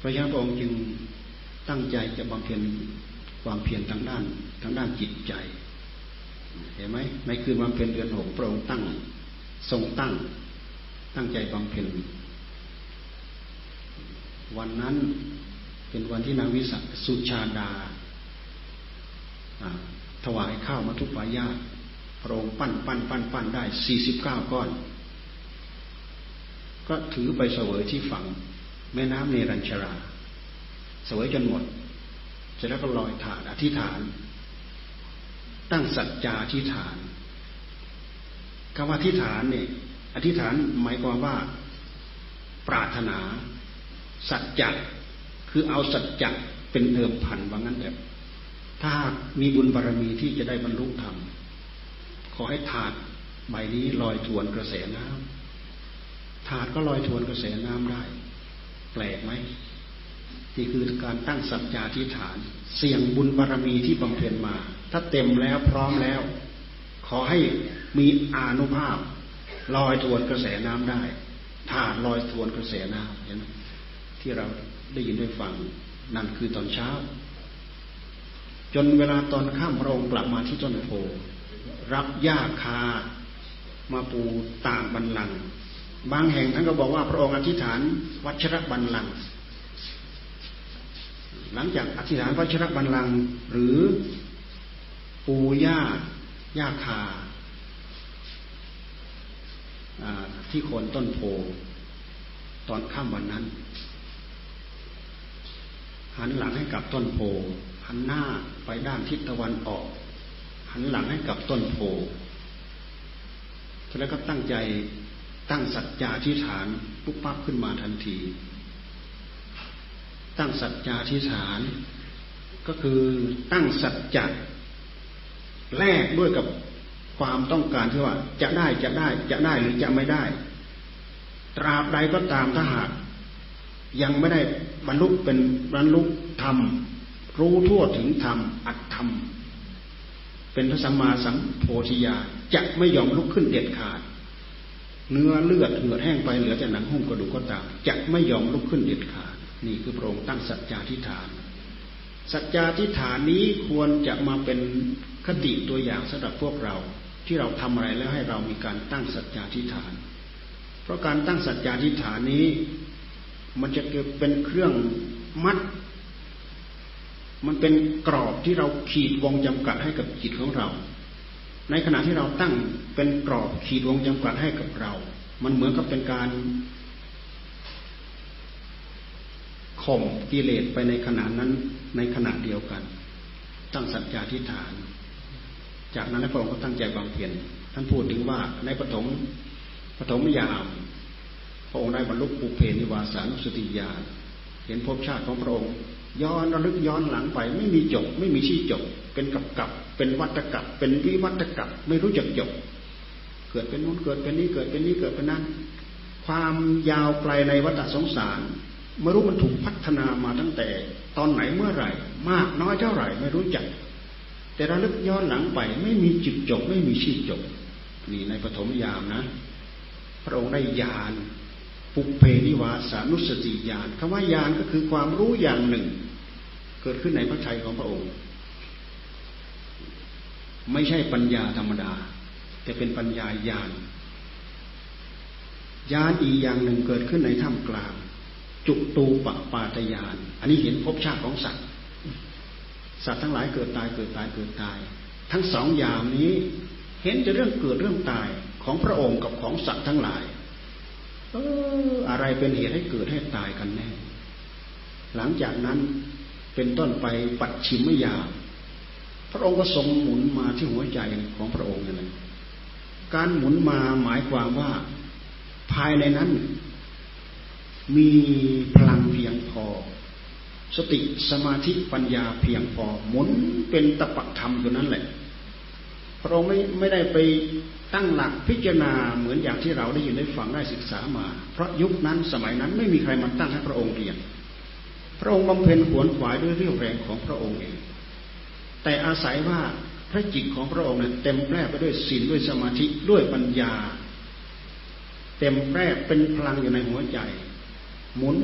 พระยาพระองค์จึงตั้งใจจะบำเพ็ญความเพียรทางด้านทางด้านจิตใจ เห็นไหมในคืนบำเพ็ญเดือนหกพระองค์ตั้ง ทรงตั้ง ตั้งใจบำเพ็ญวันนั้นเป็นวันที่นางวิสัสุชาดาถวายข้าวมาทุกปายาพระองค์ปั้นปั้นปั้นปั้นได้สี่สิบเก้าก้อน ก็ถือไปเสวยที่ฝั่งแม่น้ำเนรัญชรา เสวยจนหมด เสร็จแล้วก็ลอยฐานอธิษฐาน ตั้งสัจจาอธิษฐานคำว่าอธิษฐานเนี่ยอธิษฐานหมายความว่า ปรารถนา สัจจะคือเอาสัจจะเป็นเดิมพันว่างั้นแบบถ้ามีบุญบารรมีที่จะได้บรรลุธรรมขอให้ถาดใบนี้ลอยทวนกระแสน้ำ ถาดก็ลอยทวนกระแสน้ำได้ แปลกไหมนี่คือการตั้งสัจจาธิฐาน เสี่ยงบุญบารรมีที่บำเพ็ญมา ถ้าเต็มแล้วพร้อมแล้ว ขอให้มีอานุภาพ ลอยทวนกระแสน้ำได้ถาดลอยทวนกระแสน้ำเห็นไหมที่เราได้ยินได้ฟังนั่นคือตอนเช้า จนเวลาตอนข้ามพระองค์กลับมาที่ต้นโพรับหญ้าคามาปูต่างบันลัง บางแห่งท่านก็บอกว่าพระองค์อธิษฐานวัชรบันลังหลังจากอธิษฐานวัชรบันลังหรือปูหญ้าหญ้าคาที่โคนต้นโพตอนค่ำวันนั้น หันหลังให้กับต้นโพหันหน้าไปด้านทิศตะวันออก หันหลังให้กับต้นโพแล้วก็ตั้งใจ ตั้งสัจจาธิฐานปุ๊บปั๊บขึ้นมาทันที ตั้งสัจจาธิฐานก็คือตั้งสัจจะแลกด้วยกับความต้องการที่ว่าจะได้จะได้จะได้หรือจะไม่ได้ ตราบใดก็ตามถ้าหากยังไม่ได้บรรลุเป็นบรรลุธรรม รู้ทั่วถึงธรรมอัตธรรม เป็นพระสัมมาสัมโพธิญาจะไม่ยอมลุกขึ้นเด็ดขาด เนื้อเลือดเหือดแห้งไปเหลือแต่หนังหุ้มกระดูกก็ตามจะไม่ยอมลุกขึ้นเด็ดขาดนี่คือพระองค์ตั้งสัจจาธิฐาน สัจจาธิฐานนี้ควรจะมาเป็นคติตัวอย่างสำหรับพวกเรา ที่เราทำอะไรแล้วให้เรามีการตั้งสัจจาธิฐาน เพราะการตั้งสัจจาธิฐานนี้ มันจะเกิดเป็นเครื่องมัด มันเป็นกรอบที่เราขีดวงจำกัดให้กับจิตของเรา ในขณะที่เราตั้งเป็นกรอบขีดวงจำกัดให้กับเรา มันเหมือนกับเป็นการข่มกิเลสไปในขณะนั้นในขณะเดียวกัน ตั้งสัจจาธิฐาน จากนั้นพระองค์ก็ตั้งใจบำเพ็ญท่านพูดถึงว่าในปฐมปฐมยามพระองค์ได้บรรลุปุเพนิวาสานุสติญาณเห็นภพชาติของพระองค์ ย้อนระลึกย้อนหลังไป ไม่มีจบ ไม่มีที่จบ เป็นกับกับ เป็นวัตกับ เป็นวิวัตกับ ไม่รู้จักจบ เกิดเป็นนู้นเกิดเป็นนี้เกิดเป็นนี้เกิดเป็นนั้น ความยาวไกลในวัฏสงสารไม่รู้มันถูกพัฒนามาตั้งแต่ ตอนไหนเมื่อไหร่ มากน้อยเท่าไหร่ ไม่รู้จัก แต่ระลึกย้อนหลังไป ไม่มีจุดจบ ไม่มีที่จบ นี่ในปฐมยามนะ พระองค์ได้ญาณ ปุเพนิวาสานุสติญาณคำว่าญาณก็คือความรู้อย่างหนึ่ง เกิดขึ้นในพระทัยของพระองค์ ไม่ใช่ปัญญาธรรมดา แต่เป็นปัญญาญาณญาณอีกอย่างหนึ่งเกิดขึ้นในถ้ำกลาง จุตูปปาตยาน อันนี้เห็นภพชาติของสัตว์ สัตว์ทั้งหลายเกิดตายเกิดตายเกิดตาย ทั้งสองอย่างนี้เห็นจะเรื่องเกิดเรื่องตายของพระองค์กับของสัตว์ทั้งหลาย เอออะไรเป็นเหตุให้เกิดให้ตายกันแน่ หลังจากนั้นเป็นต้นไปปัดชิมไม่ยาพระองค์ก็ทรงหมุนมาที่หัวใจของพระองค์นั่นเองการหมุนมาหมายความว่าภายในนั้น มีพลังเพียงพอ สติสมาธิปัญญาเพียงพอ หมุนเป็นตะปะธรรมอยู่นั่นแหละ พระองค์ไม่ไม่ได้ไปตั้งหลักพิจารณาเหมือนอย่างที่เราได้ยินได้ฟังได้ศึกษามา เพราะยุคนั้นสมัยนั้นไม่มีใครมาตั้งให้พระองค์เรียน พระองค์บำเพ็ญขวนขวายด้วยเรี่ยวแรงของพระองค์เอง แต่อาศัยว่าพระจิตของพระองค์เนี่ยเต็มแปร่ไปด้วยศีลด้วยสมาธิด้วยปัญญา เต็มแปร่เป็นพลังอยู่ในหัวใจ หมุน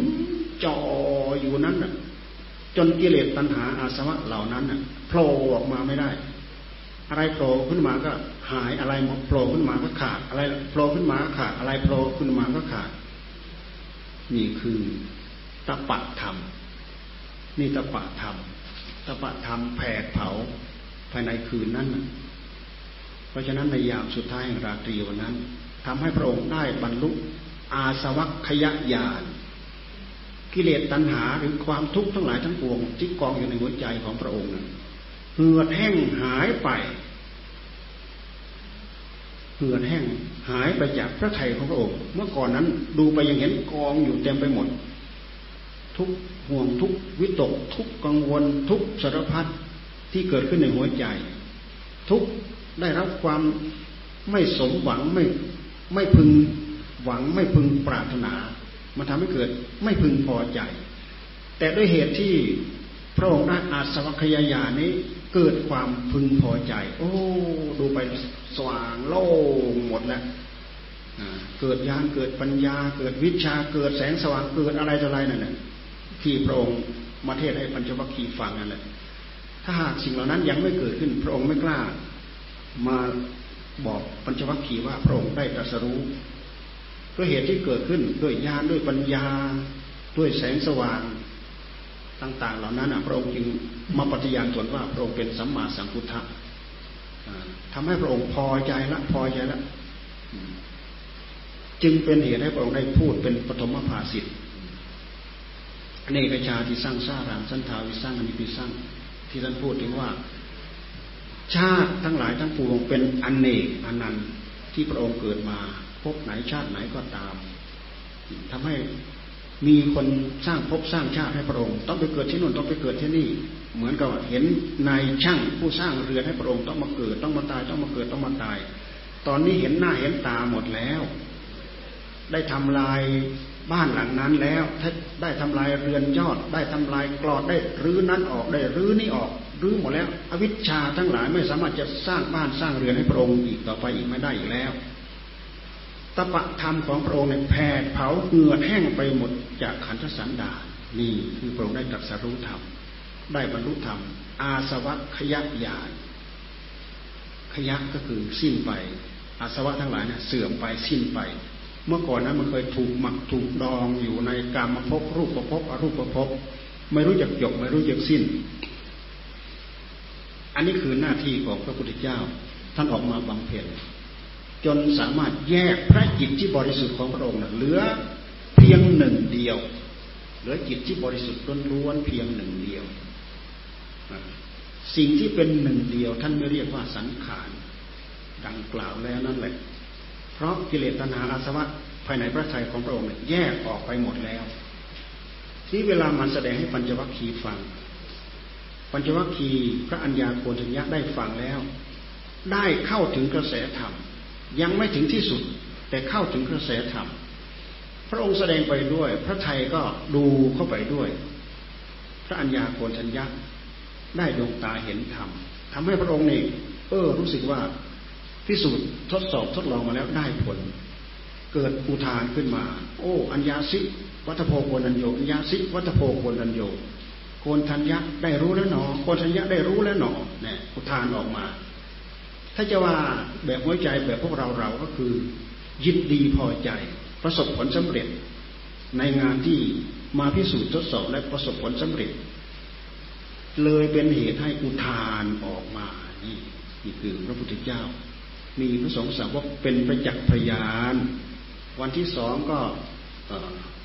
จออยู่นั้นน่ะจนกิเลสตัณหาอาสวะเหล่านั้นน่ะโผล่ออกมาไม่ได้ อะไรโผล่ขึ้นมาก็หายอะไรโผล่ขึ้นมาก็ขาด อะไรโผล่ขึ้นมาก็ขาด อะไรโผล่ขึ้นมาก็ขาด นี่คือตะปะธรรม นี่ตะปะธรรมตะปะธรรมแผดเผาภายในคืนนั้น เพราะฉะนั้นในยามสุดท้ายแห่งราตรีวันนั้นทำให้พระองค์ได้บรรลุอาสวัคขยญาณกิเลสตัณหาหรือความทุกข์ทั้งหลายทั้งปวงที่กองอยู่ในหัวใจของพระองค์นั้น เหือดแห้งหายไปเหือดแห้งหายไปจากพระไถ่ของพระองค์ เมื่อก่อนนั้นดูไปยังเห็นกองอยู่เต็มไปหมด ทุกห่วงทุกวิตก ทุกกังวล ทุกสารพัดที่เกิดขึ้นในหัวใจ ทุกได้รับความไม่สมหวังไม่ไม่พึงหวังไม่พึงปรารถนา มันทำให้เกิดไม่พึงพอใจ แต่ด้วยเหตุที่พระองค์ได้อาสวัคยายานี้ เกิดความพึงพอใจ โอ้ ดูไปสว่างโล่งหมดแล้วเกิดญาณเกิดปัญญา เกิดวิชาเกิดแสงสว่างเกิดอะไรต่ออะไรนั่นแหละที่พระองค์มาเทศให้ปัญจวัคคีย์ฟังนั่นแหละถ้าหากสิ่งเหล่านั้นยังไม่เกิดขึ้น พระองค์ไม่กล้า มาบอกปัญจวัคคีย์ว่าพระองค์ได้ตรัสรู้ด้วยเหตุที่เกิดขึ้นด้วยญาณด้วยปัญญา ด้วยแสงสว่าง ต่าง ๆ เหล่านั้นพระองค์จึงมาปฏิญาณตนว่าพระองค์เป็นสัมมาสัมพุทธะทำให้พระองค์พอใจละพอใจละจึงเป็นเหตุให้พระองค์ได้พูดเป็นปฐมภาสิทธิ์เนกชาที่สร้างสร้ารามสันทาวิสร้างอนิพิสร้างที่ท่านพูดถึงว่า ชาติทั้งหลายทั้งปวงเป็นอนเนกอนันต์ที่พระองค์เกิดมาพบไหนชาติไหนก็ตามทำให้ มีคนสร้างภพสร้างชาติให้พระองค์ ต้องไปเกิดที่นู่นต้องไปเกิดที่นี่ เหมือนกับเห็นนายช่างผู้สร้างเรือนให้พระองค์ต้องมาเกิดต้องมาตายต้องมาเกิดต้องมาตาย ตอนนี้เห็นหน้าเห็นตาหมดแล้ว ได้ทำลายบ้านหลังนั้นแล้วได้ทำลายเรือนยอด ได้ทำลายกรอดได้รื้อนั้นออกได้รื้อนี้ออกรื้อหมดแล้ว อวิชชาทั้งหลายไม่สามารถจะสร้างบ้านสร้างเรือนให้พระองค์อีกต่อไปอีกไม่ได้อีกแล้ว ตปะธรรมของพระองค์เนี่ยแผดเผาเหงื่อแห้งไปหมดจากขันธสันดานี่คือพระองค์ได้ตรัสรู้ธรรมได้บรรลุธรรม อาสวัคขยักยานขยักก็คือสิ้นไป อาสวะทั้งหลายเนี่ยเสื่อมไปสิ้นไป เมื่อก่อนนั้นมันเคยถูกหมักถูกดองอยู่ในกรรมภพรูปภพอรูปภพไม่รู้จักจบไม่รู้จักสิ้น อันนี้คือหน้าที่ของพระพุทธเจ้า ท่านออกมาบำเพ็ญ จนสามารถแยกพระจิตที่บริสุทธิ์ของพระองค์เหลือเพียงหนึ่งเดียว เหลือจิตที่บริสุทธิ์ล้วนเพียงหนึ่งเดียว สิ่งที่เป็นหนึ่งเดียว ท่านไม่เรียกว่าสังขารดังกล่าวแล้วนั่นแหละ เพราะกิเลสตัณหาอาสวะภายในพระทัยของพระองค์แยกออกไปหมดแล้ว ที่เวลามันแสดงให้ปัญจวัคคีย์ฟัง ปัญจวัคคีย์พระอัญญาโกณทัญญะได้ฟังแล้ว ได้เข้าถึงกระแสธรรม ยังไม่ถึงที่สุดแต่เข้าถึงกระแสธรรม พระองค์แสดงไปด้วย พระไทยก็ดูเข้าไปด้วย พระัญญาโกณทัญญะได้ดวงตาเห็นธรรมทำให้พระองค์นี่เออรู้สึกว่าพิสูจน์ทดสอบทดลองมาแล้วได้ผล เกิดอุทานขึ้นมา โอ้ อัญญาสิวัตโพโกนัญโยอัญญาสิวัตโพโกนัญโยโกนทัญญะได้รู้แล้วหนอโกนทัญญะได้รู้แล้วหนอเนี่ยอุทานออกมา ถ้าจะว่าแบบหัวใจแบบพวกเราเราก็คือ ยินดีพอใจประสบผลสำเร็จ ในงานที่มาพิสูจน์ทดสอบและประสบผลสำเร็จ เลยเป็นเหตุให้อุทานออกมานี่นี่คือพระพุทธเจ้า มีพระสงฆ์สาวกเป็นประจักษ์พยาน วันที่สองก็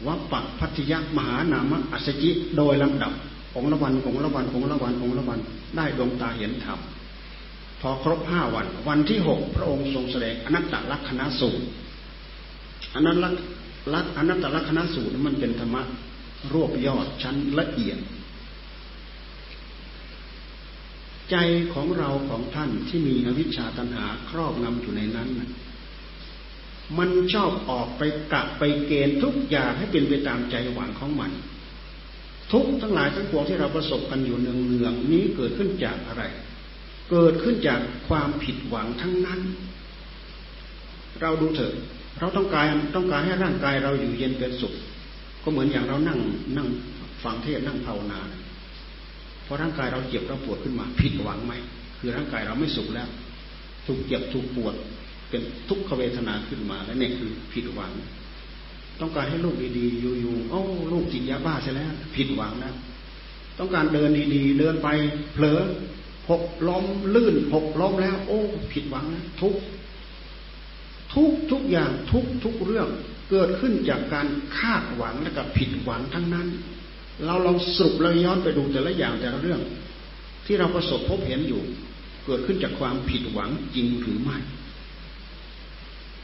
วัปปักพัทยมหานามอัศจิโดยลำดับองละวันองละวันองละวันองละวันได้ดวงตาเห็นธรรม พอครบห้าวัน วันที่หกพระองค์ทรงแสดงอนัตตลักษณะสูตรอนัตลักลักอนัตตลักษณะสูตรมันเป็นธรรมะรวบยอดชั้นละเอียด ใจของเราของท่านที่มีอวิชชาตัณหาครอบงำอยู่ในนั้นมันชอบออกไปกะไปเกณฑ์ทุกอย่างให้เป็นไปตามใจหวังของมัน ทุกทั้งหลายทั้งปวงที่เราประสบกันอยู่เนืองๆนี้เกิดขึ้นจากอะไร เกิดขึ้นจากความผิดหวังทั้งนั้น เราดูเถอะ เราต้องการต้องการให้ร่างกายเราอยู่เย็นเป็นสุข ก็เหมือนอย่างเรานั่งนั่งฟังเทศนั่งภาวนาพอร่างกายเราเจ็บเราปวดขึ้นมา ผิดหวังไหมคือร่างกายเราไม่สุขแล้ว ถูกเจ็บถูกปวด เป็นทุกขเวทนาขึ้นมา แล้วเนี่ยคือผิดหวัง ต้องการให้ลูกดีๆอยู่ๆโอ้ลูกจิตยาบ้าใช่แล้ว ผิดหวังนะต้องการเดินดีๆ เดินไปเผลอ หกล้มลื่นหกล้มแล้ว โอ้ ผิดหวังนะทุกทุกทุกอย่างทุกทุกเรื่องเกิดขึ้นจากการคาดหวังและกับผิดหวังทั้งนั้น เราลองสรุปเราย้อนไปดูแต่ละอย่างแต่ละเรื่อง ที่เราประสบพบเห็นอยู่ เกิดขึ้นจากความผิดหวังจริงหรือไม่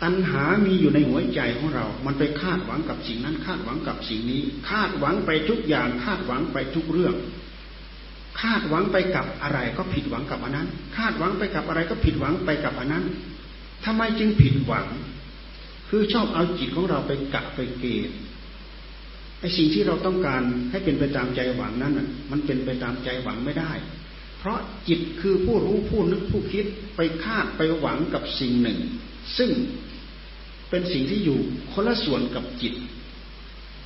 ตัณหามีอยู่ในหัวใจของเรา มันไปคาดหวังกับสิ่งนั้น คาดหวังกับสิ่งนี้ คาดหวังไปทุกอย่าง คาดหวังไปทุกเรื่อง คาดหวังไปกับอะไรก็ผิดหวังกับอันนั้น คาดหวังไปกับอะไรก็ผิดหวังไปกับอันนั้นทำไมจึงผิดหวัง คือชอบเอาจิตของเราไปกะไปเกณฑ์ไอ้สิ่งที่เราต้องการให้เป็นไปตามใจหวังนั้นอะ มันเป็นไปตามใจหวังไม่ได้ เพราะจิตคือผู้รู้ผู้นึกผู้คิดไปคาดไปหวังกับสิ่งหนึ่ง ซึ่งเป็นสิ่งที่อยู่คนละส่วนกับจิต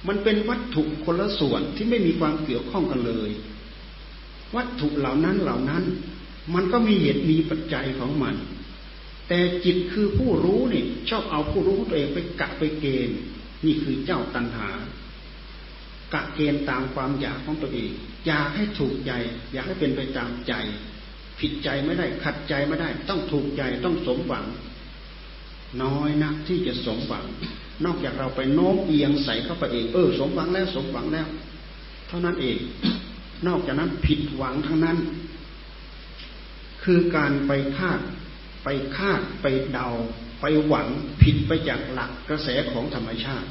มันเป็นวัตถุคนละส่วนที่ไม่มีความเกี่ยวข้องกันเลย วัตถุเหล่านั้นเหล่านั้น มันก็มีเหตุมีปัจจัยของมัน แต่จิตคือผู้รู้นี่ชอบเอาผู้รู้ตัวเองไปกะไปเกณฑ์นี่คือเจ้าตัณหา กะเกณฑ์ตามความอยากของตัวเอง อยากให้ถูกใจ อยากให้เป็นไปตามใจ ผิดใจไม่ได้ขัดใจไม่ได้ ต้องถูกใจต้องสมหวัง น้อยนักที่จะสมหวัง นอกจากเราไปโน้มเอียงใส่เข้าไปเอง เออ สมหวังแล้วสมหวังแล้ว เท่านั้นเอง นอกจากนั้นผิดหวังทั้งนั้น คือการไปคาด ไปคาดไปเดา ไปหวังผิดไปจากหลักกระแสของธรรมชาติ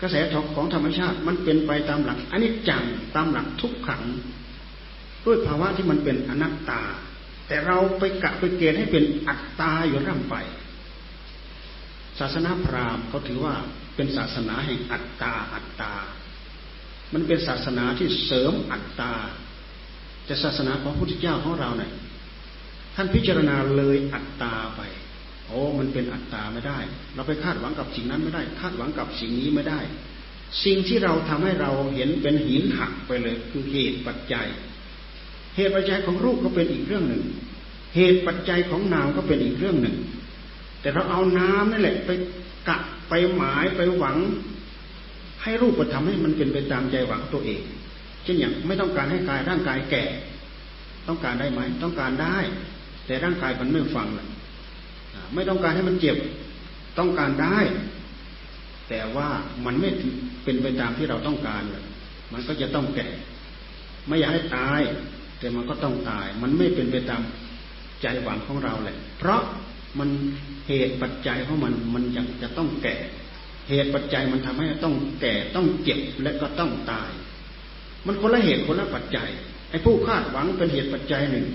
กระแสของธรรมชาติมันเป็นไปตามหลักอันนี้จังตามหลักทุกขัง ด้วยภาวะที่มันเป็นอนัตตา แต่เราไปกะไปเกณฑ์ให้เป็นอัตตาอยู่ร่ำไป ศาสนาพราหมณ์เขาถือว่าเป็นศาสนาแห่งอัตตาอัตตา มันเป็นศาสนาที่เสริมอัตตา แต่ศาสนาของพระพุทธเจ้าของเราเนี่ยท่านพิจารณาเลยอัตตาไป โอ้มันเป็นอัตตาไม่ได้ เราไปคาดหวังกับสิ่งนั้นไม่ได้ คาดหวังกับสิ่งนี้ไม่ได้ สิ่งที่เราทำให้เราเห็นเป็นหินหักไปเลย คือเหตุปัจจัย เหตุปัจจัยของรูปก็เป็นอีกเรื่องหนึ่ง เหตุปัจจัยของนามก็เป็นอีกเรื่องหนึ่ง แต่เราเอาน้ำนั่นแหละไปกะไปหมายไปหวัง ให้รูปธรรมให้มันเป็นไปตามใจหวังตัวเอง เช่นอย่างไม่ต้องการให้กายร่างกายแก่ ต้องการได้ไหมต้องการได้ แต่ร่างกายมันไม่ฟังเลยไม่ต้องการให้มันเจ็บ ต้องการได้ แต่ว่ามันไม่เป็นไปตามที่เราต้องการเลยมันก็จะต้องแก่ ไม่อยากให้ตาย แต่มันก็ต้องตาย มันไม่เป็นไปตามใจหวังของเราเลยเพราะมันเหตุปัจจัยของมันมันยังจะต้องแก่ เหตุปัจจัยมันทำให้ต้องแก่ต้องเจ็บและก็ต้องตาย มันคนละเหตุคนละปัจจัย ไอ้ผู้คาดหวังเป็นเหตุปัจจัยหนึ่ง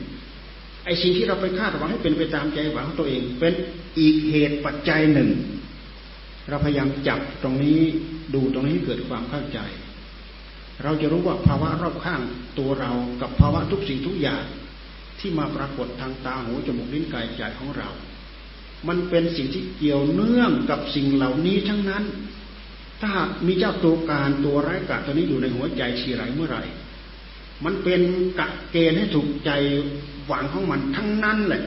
ไอ้สิ่งที่เราไปคาดหวังให้เป็นไปตามใจหวังของตัวเองเป็นอีกเหตุปัจจัยหนึ่ง เราพยายามจับตรงนี้ดูตรงนี้เกิดความเข้าใจ เราจะรู้ว่าภาวะรอบข้างตัวเรากับภาวะทุกสิ่งทุกอย่างที่มาปรากฏทางตาหูจมูกลิ้นกายใจของเรา มันเป็นสิ่งที่เกี่ยวเนื่องกับสิ่งเหล่านี้ทั้งนั้น ถ้ามีเจ้าตัวการตัวร้ายกาตัวนี้อยู่ในหัวใจชีไรเมื่อไหร่ มันเป็นกะเกณฑ์ให้ถูกใจหวังของมันทั้งนั้นแหละ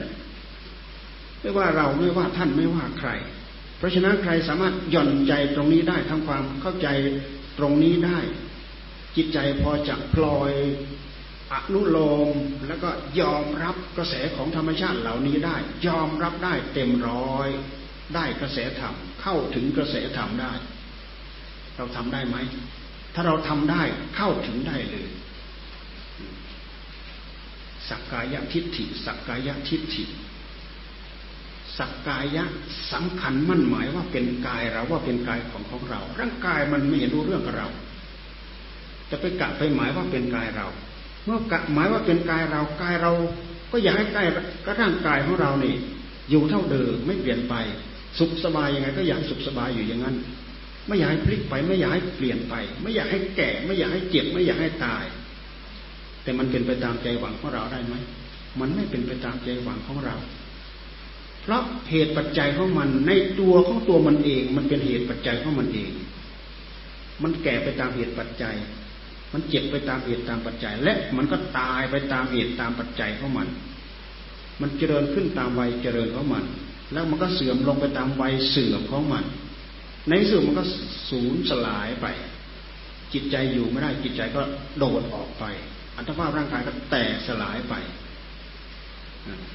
ไม่ว่าเราไม่ว่าท่านไม่ว่าใคร เพราะฉะนั้นใครสามารถหย่อนใจตรงนี้ได้ทำความเข้าใจตรงนี้ได้ จิตใจพอจะพลอย อนุโลมแล้วก็ยอมรับกระแสของธรรมชาติเหล่านี้ได้ ยอมรับได้เต็มร้อย ได้กระแสธรรมเข้าถึงกระแสธรรมได้ เราทำได้ไหม ถ้าเราทำได้เข้าถึงได้เลย สักกายทิฏฐิ สักกายทิฏฐิสักกายะสำคัญมั่นหมายว่าเป็นกายเราว่าเป็นกายของของเรา ร่างกายมันไม่เห็นรู้เรื่องกับเรา จะไปกะไปหมายว่าเป็นกายเรา มื่อกะหมายว่าเป็นกายเรากายเรา ก็อยากให้กายก็ร่างกายของเรานี่ อยู่เท่าเดิมไม่เปลี่ยนไป สุขสบายยังไง ก็อยากสุขสบายอยู่อย่างนั้น ไม่อยากให้พลิกไป ไม่อยากให้เปลี่ยนไป ไม่อยากให้แก่ ไม่อยากให้เจ็บไม่อยากให้ตาย แต่มันเป็นไปตามใจหวังของเราได้ไหมมันไม่เป็นไปตามใจหวังของเรา เพราะเหตุปัจจัยของมันในตัวของตัวมันเอง มันเป็นเหตุปัจจัยของมันเอง มันแก่ไปตามเหตุปัจจัย มันเจ็บไปตามเหตุตามปัจจัย และมันก็ตายไปตามเหตุตามปัจจัยของมัน มันเจริญขึ้นตามวัยเจริญของมัน แล้วมันก็เสื่อมลงไปตามวัยเสื่อมของมัน ในสุดมันก็สูญสลายไป จิตใจอยู่ไม่ได้จิตใจก็โดดออกไป อัตภาพร่างกายก็แตกสลายไป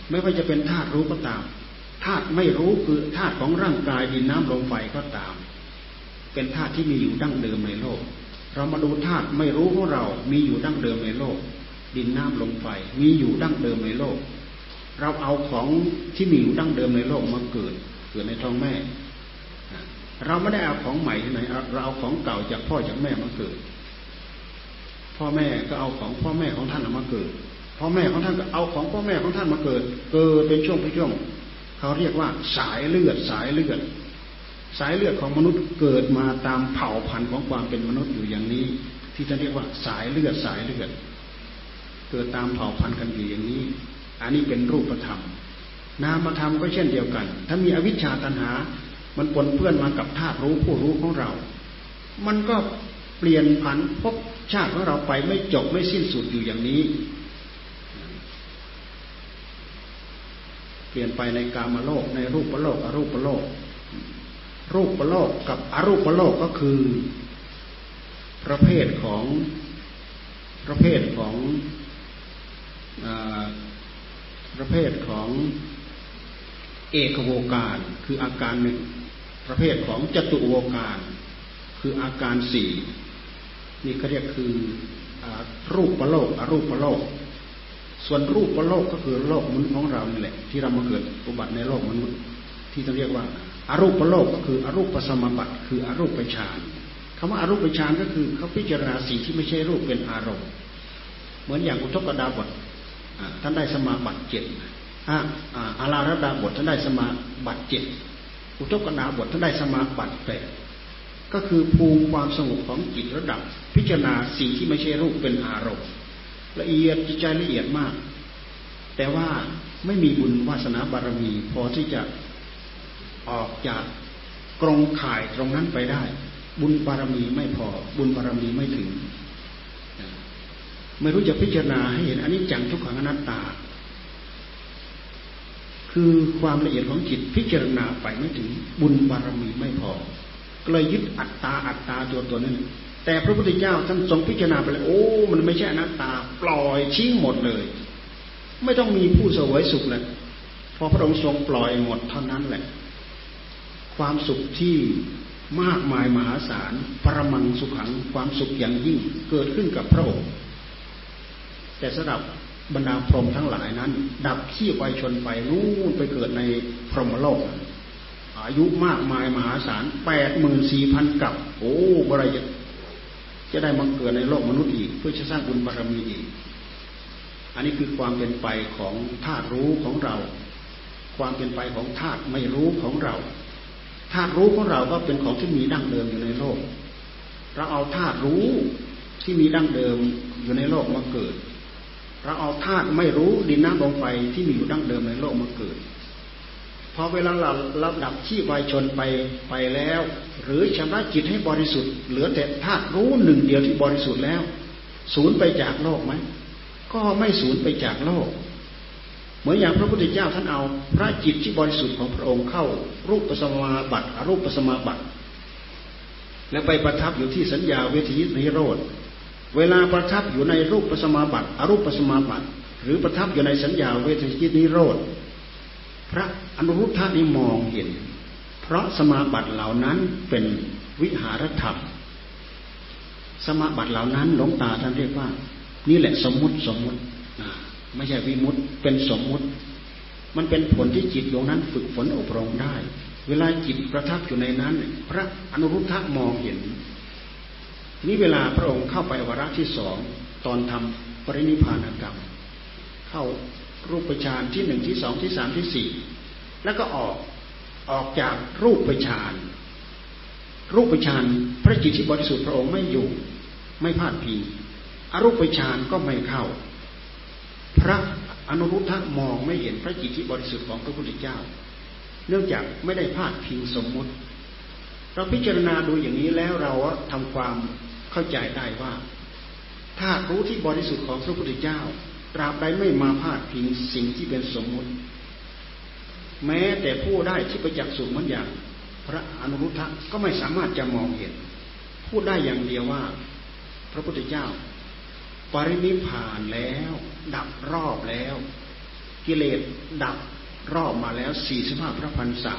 ไม่ว่าจะเป็นธาตุรู้ก็ตามธาตุไม่รู้คือธาตุของร่างกายดินน้ำลมไฟก็ตาม เป็นธาตุที่มีอยู่ดั้งเดิมในโลก เรามาดูธาตุไม่รู้ของเรา มีอยู่ดั้งเดิมในโลก ดินน้ำลมไฟ มีอยู่ดั้งเดิมในโลก เราเอาของที่มีอยู่ดั้งเดิมในโลกมาเกิด เกิดในท้องแม่ เราไม่ได้เอาของใหม่ที่ไหน เราเอาของเก่าจากพ่อจากแม่มาเกิด พ่อแม่ก็เอาของพ่อแม่ของท่านมาเกิด พ่อแม่ของท่านก็เอาของพ่อแม่ของท่านมาเกิด เกิดเป็นช่วงเป็นช่วง เขาเรียกว่าสายเลือดสายเลือด สายเลือดของมนุษย์เกิดมาตามเผ่าพันธุ์ของความเป็นมนุษย์อยู่อย่างนี้ ที่จะเรียกว่าสายเลือดสายเลือด เกิดตามเผ่าพันธุ์กันอยู่อย่างนี้ อันนี้เป็นรูปธรรม นามธรรมก็เช่นเดียวกัน ถ้ามีอวิชชาตัณหา มันปนเปื้อนมากับธาตุรู้ผู้รู้ของเรา มันก็เปลี่ยนผันพบชาติของเราไปไม่จบไม่สิ้นสุดอยู่อย่างนี้ เปลี่ยนไปในกามโลกในรูปโลกอรูปโลก รูปโลกกับอรูปโลกก็คือ ประเภทของประเภทของอประเภทของเอกโวการคืออาการหนึ่งประเภทของจตุโวการคืออาการสี่นี่เขาเรียกคือรูปประโลกอรูปประโลก ส่วนรูปโลกก็คือโลกมนุษย์ของเรานี่แหละ ที่เรามาเกิดอุบัติในโลกมนุษย์ที่จะเรียกว่า อารูปโลกก็คืออรูปปสมบัติคืออรูปฌานคำว่าอารูปฌานก็คือเขาพิจารณาสิ่งที่ไม่ใช่รูปเป็นอารมณ์ เหมือนอย่างอุทกดาบทท่านได้สมาบัติเจ็ดอาราระดาบทท่านได้สมาบัติเจ็ดอุทกดาบทท่านได้สมาบัติแปดก็คือภูมิความสงบของจิตระดับ พิจารณาสิ่งที่ไม่ใช่รูปเป็นอารมณ์ ละเอียดจิตใจละเอียดมาก แต่ว่าไม่มีบุญวาสนาบารมี พอที่จะ ออกจากกรงข่ายตรงนั้นไปได้ บุญบารมีไม่พอ บุญบารมีไม่ถึง ไม่รู้จะพิจารณาให้เห็นอันนี้จังทุกขังอนัตตา คือความละเอียดของจิตพิจารณาไปไม่ถึง บุญบารมีไม่พอก็เลยยึดอัตตาอัตตาตัวตัวนั้นแต่พระพุทธเจ้าท่านทรงพิจารณาไปเลยโอ้ มันไม่ใช่อนัตตา ปล่อยชี้หมดเลย ไม่ต้องมีผู้เสวยสุขเลยพอพระองค์ทรงปล่อยหมดเท่านั้นแหละ ความสุขที่มากมายมหาศาลปรมังสุขังความสุขอย่างยิ่งเกิดขึ้นกับพระองค์แต่สำหรับบรรดาพรหมทั้งหลายนั้น ดับขี้ไปชนไปนู่นไปเกิดในพรหมโลก อายุมากมายมหาศาลแปดหมื่นสี่พันกับ โอ้บริยจะได้มาเกิดในโลกมนุษย์อีก เพื่อจะสร้างบุญบารมีอีก อันนี้คือความเป็นไปของธาตุรู้ของเรา ความเป็นไปของธาตุไม่รู้ของเรา ธาตุรู้ของเราก็เป็นของที่มีดั้งเดิมอยู่ในโลก เราเอาธาตุรู้ที่มีดั้งเดิมอยู่ในโลกมาเกิด เราเอาธาตุไม่รู้ดินน้ำลมไฟที่มีอยู่ดั้งเดิมในโลกมาเกิดพอเวลาเราเราดับที่วายชนไปไปแล้ว หรือชำระจิตให้บริสุทธิ์เหลือแต่ธาตุรู้หนึ่งเดียวที่บริสุทธิ์แล้วสูญไปจากโลกไหมก็ไม่สูญไปจากโลก เหมือนอย่างพระพุทธเจ้าท่านเอา พระจิตที่บริสุทธิ์ของพระองค์เข้า รูปปัสมาบัติอรูปปัสมาบัติแล้วไปประทับอยู่ที่สัญญาเวทีนิโรธเวลาประทับอยู่ในรูปปัสมาบัติอรูปปัสมาบัติ หรือประทับอยู่ในสัญญาเวทีนิโรธพระอนุรุทธานี้มองเห็น เพราะสมาบัติเหล่านั้นเป็นวิหารธรรม สมาบัติเหล่านั้นหลวงตาท่านเรียกว่า นี่แหละสมมุติสมมุติ ไม่ใช่วิมุตเป็นสมมุติ มันเป็นผลที่จิตดวงนั้นฝึกฝนอบรมได้ เวลาจิตประทับอยู่ในนั้น พระอนุรุทธะมองเห็นนี่เวลาพระองค์เข้าไปวาระที่สองตอนทำปรินิพานกรรม เข้ารูปฌานที่หนึ่งที่สองที่สามที่สี่แล้วก็ออกออกจากรูปฌานรูปฌานพระจิตที่บริสุทธิ์พระองค์ไม่อยู่ ไม่พลาดพีอรูปฌานก็ไม่เข้า พระอนุรุทธะมองไม่เห็นพระจิตที่บริสุทธิ์ของพระพุทธเจ้า เนื่องจากไม่ได้พลาดพิงสมมุติ เราพิจารณาดูอย่างนี้แล้วเราทำความเข้าใจได้ว่าถ้ารู้ที่บริสุทธิ์ของพระพุทธเจ้า ตราบใดไม่มาพาดพิงสิ่งที่เป็นสมมุติ แม้แต่ผู้ได้ที่ประจักษ์สุขเหมือนอย่าง พระอนุรุทธะก็ไม่สามารถจะมองเห็น พูดได้อย่างเดียวว่า พระพุทธเจ้า ปรินิพานแล้ว ดับรอบแล้ว กิเลสดับรอบมาแล้วสี่สิบห้าพระพันษา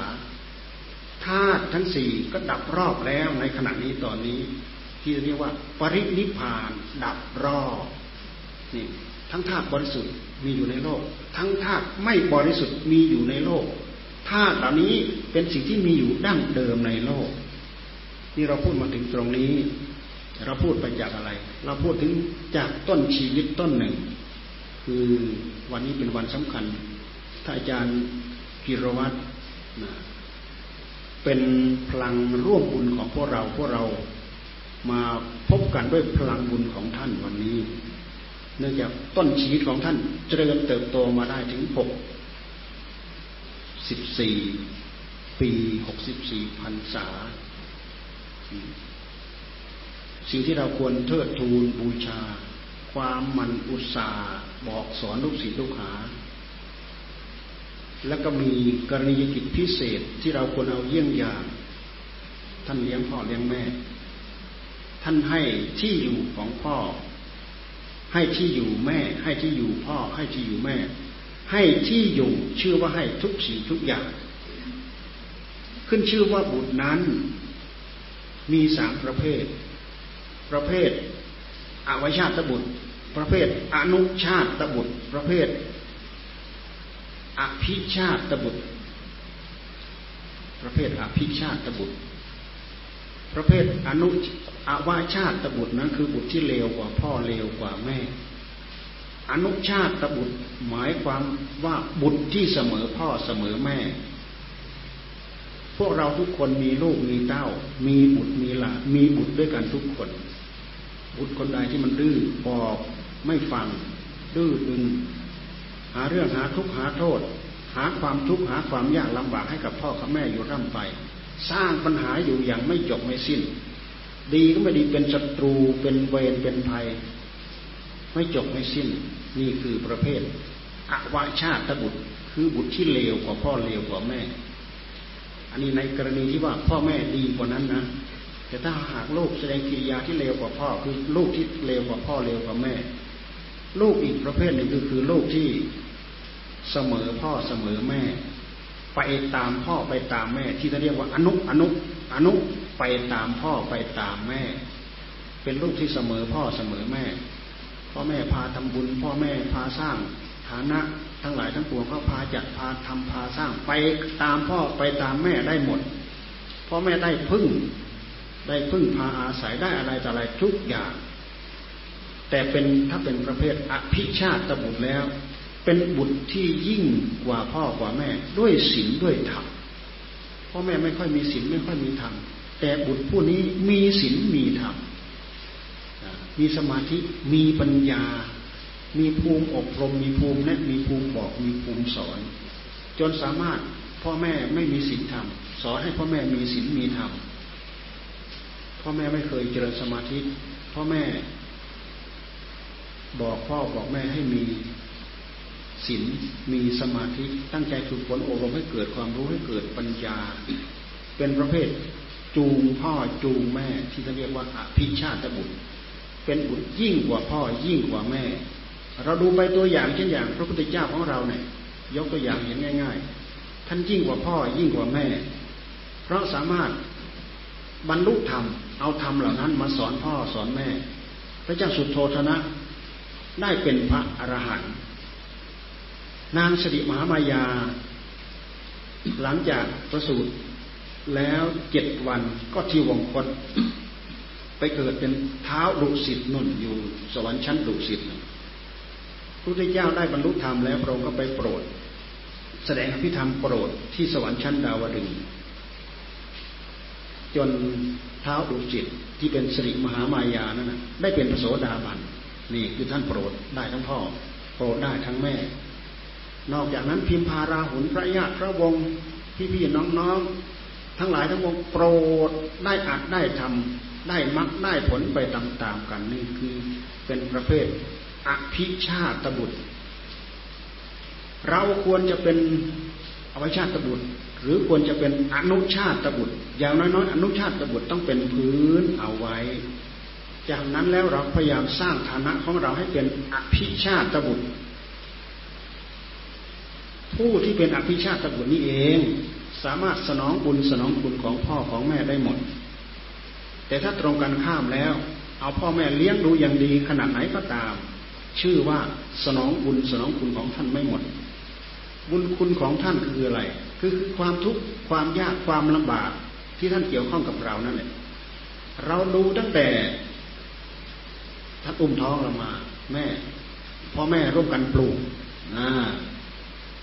ธาตุทั้งสี่ก็ดับรอบแล้วในขณะนี้ตอนนี้ ที่เรียกว่า ปรินิพาน ดับรอบนี่ทั้งธาตุบริสุทธิ์มีอยู่ในโลก ทั้งธาตุไม่บริสุทธิ์มีอยู่ในโลกธาตุเหล่านี้เป็นสิ่งที่มีอยู่ดั้งเดิมในโลก นี่เราพูดมาถึงตรงนี้ เราพูดไปจากอะไร เราพูดถึงจากต้นชีวิตต้นหนึ่ง คือวันนี้เป็นวันสำคัญท่านอาจารย์กิรวัตรเป็นพลังร่วมบุญของพวกเราพวกเรามาพบกันด้วยพลังบุญของท่านวันนี้ เนื่องจากต้นชีวิตของท่านเจริญเติบโตมาได้ถึงหกสิบสี่ปีหกสิบสี่พันษา สิ่งที่เราควรเทิดทูนบูชา ความมันอุตสาห์บอกสอนลูกศิษย์ลูกหา แล้วก็มีกรณียกิจพิเศษที่เราควรเอาเยี่ยงอย่าง ท่านเลี้ยงพ่อเลี้ยงแม่ ท่านให้ที่อยู่ของพ่อ ให้ที่อยู่แม่ ให้ที่อยู่พ่อ ให้ที่อยู่แม่ ให้ที่อยู่ชื่อว่าให้ทุกสิ่งทุกอย่าง ขึ้นชื่อว่าบุตรนั้น มีสามประเภท ประเภท อวชาตบุตร ประเภทอนุชาตบุตร ประเภทอภิชาตบุตร ประเภทอภิชาตบุตร ประเภทอนุอาวาชาติบุตรนั้นคือบุตรที่เลวกว่าพ่อเลวกว่าแม่ อนุชาติบุตรหมายความว่าบุตรที่เสมอพ่อเสมอแม่ พวกเราทุกคนมีลูกมีเต้า มีบุตรมีหลานมีบุตรด้วยกันทุกคน บุตรคนใดที่มันดื้อบอกไม่ฟัง ดื้อดึง หาเรื่องหาทุกข์หาโทษ หาความทุกข์หาความยากลำบากให้กับพ่อกับแม่อยู่ร่ำไป สร้างปัญหาอยู่อย่างไม่จบไม่สิ้น ดีก็ไม่ดีเป็นศัตรูเป็นเวรเป็นภัย ไม่จบไม่สิ้น นี่คือประเภทอวาชาตบุตรคือบุตรที่เลวกว่าพ่อเลวกว่าแม่ อันนี้ในกรณีที่ว่าพ่อแม่ดีกว่านั้นนะ แต่ถ้าหากลูกแสดงกิริยาที่เลวกว่าพ่อ คือลูกที่เลวกว่าพ่อเลวกว่าแม่ ลูกอีกประเภทหนึ่งคือคือลูกที่เสมอพ่อเสมอแม่ ไปตามพ่อไปตามแม่ ที่เขาเรียกว่าอนุอนุอนุไปตามพ่อไปตามแม่ เป็นลูกที่เสมอพ่อเสมอแม่ พ่อแม่พาทำบุญ พ่อแม่พาสร้างฐานะทั้งหลายทั้งปวงเขาพาจัดพาทำพาสร้างไปตามพ่อไปตามแม่ได้หมดพ่อแม่ได้พึ่ง ได้พึ่งพาอาศัยได้อะไรต่ออะไรทุกอย่าง แต่เป็นถ้าเป็นประเภทอภิชาติบุตรแล้ว เป็นบุตรที่ยิ่งกว่าพ่อกว่าแม่ ด้วยศีลด้วยธรรมพ่อแม่ไม่ค่อยมีศีลไม่ค่อยมีธรรมแต่บุตรผู้นี้มีศีลมีธรรมมีสมาธิมีปัญญา มีภูมิอบรม มีภูมิแนะมีภูมิบอกมีภูมิสอน จนสามารถพ่อแม่ไม่มีศีลธรรมสอนให้พ่อแม่มีศีลมีธรรม พ่อแม่ไม่เคยเจริญสมาธิพ่อแม่ บอกพ่อบอกแม่ให้มีศีลมีสมาธิตั้งใจฝึกฝนอบรมให้เกิดความรู้ให้เกิดปัญญา เป็นประเภทจูงพ่อจูงแม่ที่เขาเรียกว่าอภิชาติบุตร เป็นบุตรยิ่งกว่าพ่อยิ่งกว่าแม่ เราดูไปตัวอย่างเช่นอย่าง พระพุทธเจ้าของเราเนี่ยยกตัวอย่างเห็นง่าย ๆ ท่านยิ่งกว่าพ่อยิ่งกว่าแม่ เพราะสามารถบรรลุธรรม เอาธรรมเหล่านั้นมาสอนพ่อสอนแม่ พระเจ้าสุโธธนะ ได้เป็นพระอรหันต์นางสิริมหามายา หลังจากประสูติแล้วเจ็ดวันก็ที่วงคตไปเกิดเป็นเท้าดุสิตนุ่นอยู่สวรรค์ชั้นดุสิตพระพุทธเจ้าได้บรรลุธรรมแล้วพระองค์ก็ไปโปรด แสดงอภิธรรมโปรดที่สวรรค์ชั้นดาวดึงจน เท้าดุสิตที่เป็นสิริมหามายานั่นนะได้เป็นพระโสดาบันนี่คือท่านโปรดได้ทั้งพ่อ โปรดได้ทั้งแม่ นอกจากนั้นพิมพาราหุนพระญาติพระวงศ์พี่ๆน้องๆ ทั้งหลายทั้งปวงโปรดได้อัดได้ทำได้มักได้ผลไปตามๆกันนี่คือเป็นประเภทอภิชาตบุตร เราควรจะเป็นอวิชาตบุตร หรือควรจะเป็นอนุชาตบุตร อย่างน้อยๆอนุชาตบุตรต้องเป็นพื้นเอาไว้ จากนั้นแล้วเราพยายามสร้างฐานะของเราให้เป็นอภิชาตบุตร ผู้ที่เป็นอภิชาตบุตรนี้เอง สามารถสนองบุญสนองคุณของพ่อของแม่ได้หมด แต่ถ้าตรงกันข้ามแล้ว เอาพ่อแม่เลี้ยงดูอย่างดีขนาดไหนก็ตาม ชื่อว่าสนองบุญสนองคุณของท่านไม่หมด บุญคุณของท่านคืออะไร คือความทุกข์ความยากความลำบากที่ท่านเกี่ยวข้องกับเรานั่นแหละเราดูตั้งแต่ท่านอุ้มท้องเรามา แม่พ่อแม่ร่วมกันปลูกอ่า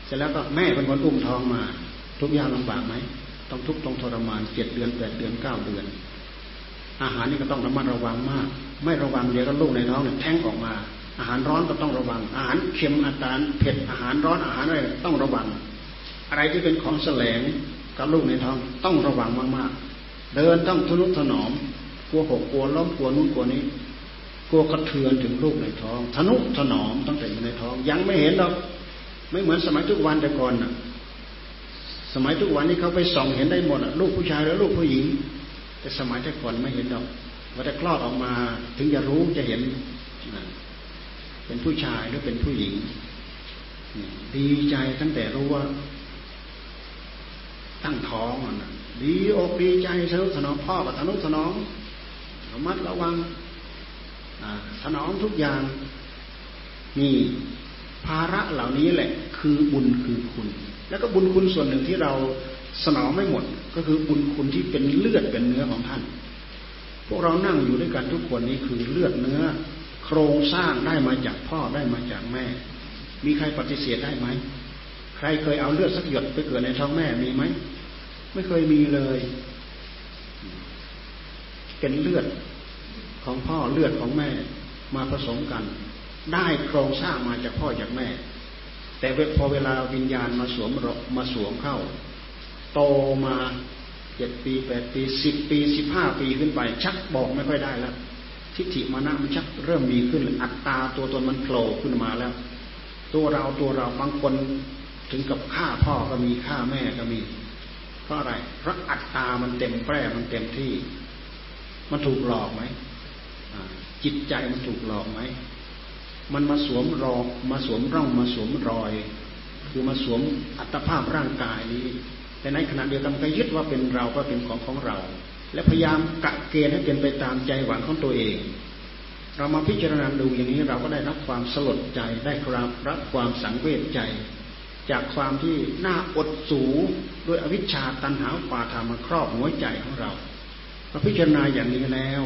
เสร็จแล้วก็แม่เป็นคนอุ้มท้องมา ทุกอย่ากลำบากไหมต้องทุกต้องทรมานเจ็ดเดือนแปดเดือนเก้าเดือน อาหารนี่ก็ต้องระมัดระวังมาก ไม่ระวังเดี๋ยวก็ลูกในท้องเนี่ยแท้งออกมา อาหารร้อนก็ต้องระวัง อาหารเค็มอาหารเผ็ดอาหารร้อนอาหารอะไรต้องระวัง อะไรที่เป็นของแสลงกับลูกในท้องต้องระวังมากๆ เดินต้องทนุถนอม กลัวหกกลัวล้มกลัวนู้นกลัวนี้ กลัวกระเทือนถึงลูกในท้องทนุถนอมตั้งแต่อยู่ในท้อง ยังไม่เห็นหรอกไม่เหมือนสมัยทุกวันแต่ก่อนน่ะ สมัยทุกวันนี้เขาไปส่องเห็นได้หมดลูกผู้ชายแล้วลูกผู้หญิง แต่สมัยแต่ก่อนไม่เห็นดอกว่าแต่คลอดออกมาถึงจะรู้จะเห็นเป็นผู้ชายหรือเป็นผู้หญิงดีใจตั้งแต่รู้ว่า ตั้งท้องอะดีอกดีใจสนุสนองพ่อกับสนุกสนองระมัดระวังสนองทุกอย่างนี่ภาระเหล่านี้แหละ คือบุญคือคุณ แล้วก็บุญคุณส่วนหนึ่งที่เราสนองไม่หมด ก็คือบุญคุณที่เป็นเลือดเป็นเนื้อของท่าน พวกเรานั่งอยู่ด้วยกันทุกคนนี้คือเลือดเนื้อ โครงสร้างได้มาจากพ่อได้มาจากแม่ มีใครปฏิเสธได้ไหมใครเคยเอาเลือดสักหยดไปเกิดในท้องแม่มีไหม ไม่เคยมีเลย เป็นเลือดของพ่อเลือดของแม่มาผสมกัน ได้โครงสร้างมาจากพ่อจากแม่ แต่พอเวลาวิญญาณมาสวมมาสวมเข้า โตมาเจ็ดปีแปดปีสิบปีสิบห้าปีขึ้นไป ชักบอกไม่ค่อยได้แล้วทิฏฐิมานะมันชักเริ่มมีขึ้น อัตตาตัวตนมันโผล่ขึ้นมาแล้ว ตัวเราตัวเราบางคนถึงกับฆ่าพ่อก็มีฆ่าแม่ก็มี ราะอะไร เพราะอัตตามันเต็มแปร่มันเต็มที่ มันถูกหลอกไหมจิตใจมันถูกหลอกไหม มันมาสวมรองมาสวมร่องมาสวมรอย คือมาสวมอัตภาพร่างกายนี้ แต่ในขณะเดียวกันก็ยึดว่าเป็นเราก็เป็นของของเรา และพยายามกะเกณฑ์ให้เป็นไปตามใจหวังของตัวเอง เรามาพิจารณาดูอย่างนี้เราก็ได้รับความสลดใจได้ครับรับความสังเวชใจ จากความที่น่าอดสูด้วยอวิชชาตันหาปาทามาครอบหัวใจของเราเราพิจารณาอย่างนี้แล้ว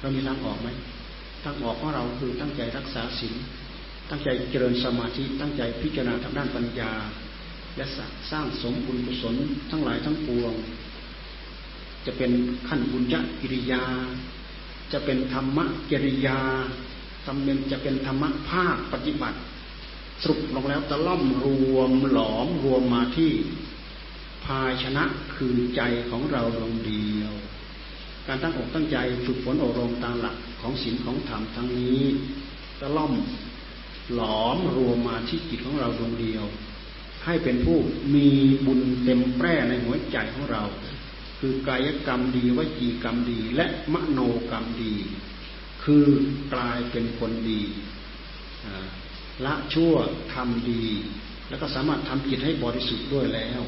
เรามีทางออกไหมทางออกของเราคือตั้งใจรักษาศีลตั้งใจเจริญสมาธิตั้งใจพิจารณาทางด้านปัญญา และสร้างสมบุญกุศลทั้งหลายทั้งปวง จะเป็นขั้นบุญญกิริยา จะเป็นธรรมะกิริยาทำเป็นจะเป็นธรรมะภาคปฏิบัติ สรุปลงแล้วตะล่อมรวมหลอมรวมมาที่ภาชนะคือใจของเราดวงเดียว การตั้งอกตั้งใจฝึกฝนอบรมตามหลักของศีลของธรรมทั้งนี้ตะล่อมหลอมรวมมาที่จิตของเราดวงเดียว ให้เป็นผู้มีบุญเต็มแปร่ในหัวใจของเรา คือกายกรรมดีวจีกรรมดี และมโนกรรมดี คือกลายเป็นคนดี ละชั่วทำดี แล้วก็สามารถทำจิตให้บริสุทธิ์ด้วยแล้ว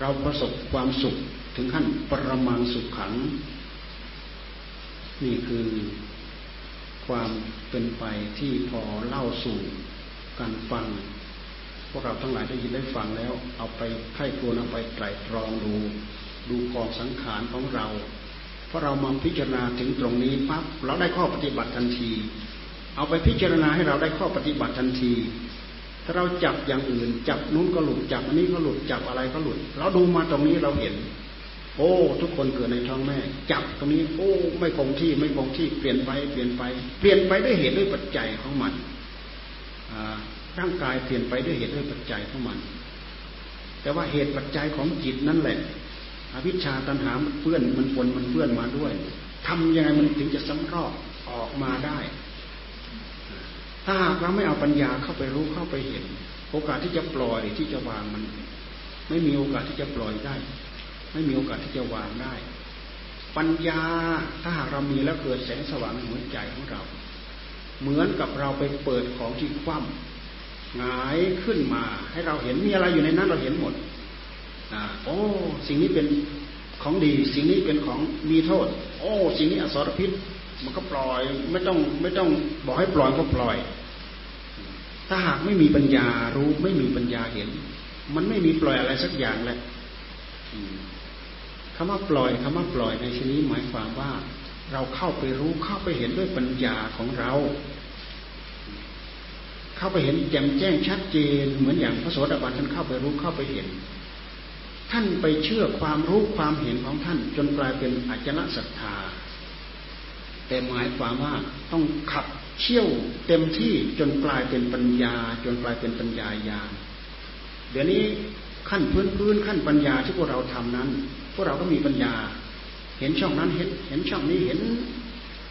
เราประสบความสุขถึงขั้นปรมังสุขขัง นี่คือความเป็นไปที่พอเล่าสู่การฟัง พวกเราทั้งหลายได้ยินได้ฟังแล้ว เอาไปไข้ควรเอาไปไตรตรองดู ดูกองสังขารของเรา เพราะเรามาพิจารณาถึงตรงนี้ปั๊บเราได้ข้อปฏิบัติทันที เอาไปพิจารณาให้เราได้ข้อปฏิบัติทันที ถ้าเราจับอย่างอื่น จับนู้นก็หลุดจับอันนี้ก็หลุดจับอะไรก็หลุด เราดูมาตรงนี้เราเห็น โอ้ ทุกคนเกิดในท้องแม่ จับตรงนี้ โอ้ ไม่คงที่ไม่คงที่เปลี่ยนไปเปลี่ยนไป เปลี่ยนไปด้วยเหตุด้วยปัจจัยของมันร่างกายเปลี่ยนไปด้วยเหตุด้วยปัจจัยของมัน แต่ว่าเหตุปัจจัยของจิตนั่นแหละอวิชชาตัณหามันเปื้อนมันปนมันเปื้อนมาด้วยทำยังไงมันถึงจะสำรอกออกมาได้ ถ้าหากเราไม่เอาปัญญาเข้าไปรู้เข้าไปเห็น โอกาสที่จะปล่อยที่จะวางมัน ไม่มีโอกาสที่จะปล่อยได้ ไม่มีโอกาสที่จะวางได้ ปัญญาถ้าหากเรามีแล้วเกิดแสงสว่างในหัวใจของเรา เหมือนกับเราไปเปิดของที่คว่ำหงายขึ้นมา ให้เราเห็นมีอะไรอยู่ในนั้นเราเห็นหมดอ่าโอ้สิ่งนี้เป็นของดี สิ่งนี้เป็นของมีโทษ โอ้ สิ่งนี้อสรพิษมันก็ปล่อย ไม่ต้องไม่ต้องบอกให้ปล่อยก็ปล่อย ถ้าหากไม่มีปัญญารู้ไม่มีปัญญาเห็น มันไม่มีปล่อยอะไรสักอย่างแหละคำว่าปล่อยคำว่าปล่อยในชนี้หมายความว่า เราเข้าไปรู้เข้าไปเห็นด้วยปัญญาของเรา เข้าไปเห็นแจ่มแจ้งชัดเจน เหมือนอย่างพระโสดาบันท่านเข้าไปรู้เข้าไปเห็น ท่านไปเชื่อความรู้ความเห็นของท่าน จนกลายเป็นอจฉริศรัทธา แต่หมายความว่าต้องขับ เชี่ยวเต็มที่จนกลายเป็นปัญญา จนกลายเป็นปัญญาญาณเดี๋ยวนี้ขั้นพื้นพื้นขั้นปัญญาที่พวกเราทำนั้น พวกเราก็มีปัญญา เห็นช่องนั้นเห็นเห็นช่องนี้เห็น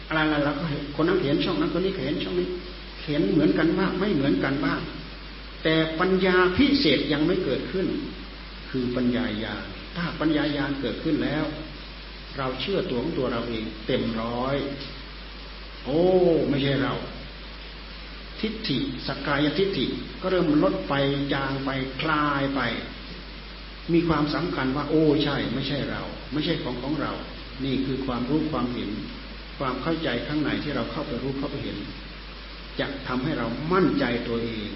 อะไรอะไรเราก็เห็นคนนั้นเห็นช่องนั้นคนนี้เห็นช่องนี้เห็นเหมือนกันบ้างไม่เหมือนกันบ้าง แต่ปัญญาพิเศษยังไม่เกิดขึ้น คือปัญญาญาณถ้าปัญญาญาณเกิดขึ้นแล้ว เราเชื่อตัวของตัวเราเอง เต็มร้อย โอ้ไม่ใช่เรา ทิฏฐิสกายทิฏฐิก็เริ่มลดไปจางไปคลายไป มีความสำคัญว่า โอ้ใช่ ไม่ใช่เรา ไม่ใช่ของของเรา นี่คือความรู้ความเห็น ความเข้าใจข้างในที่เราเข้าไปรู้เข้าไปเห็นจะทำให้เรามั่นใจตัวเอง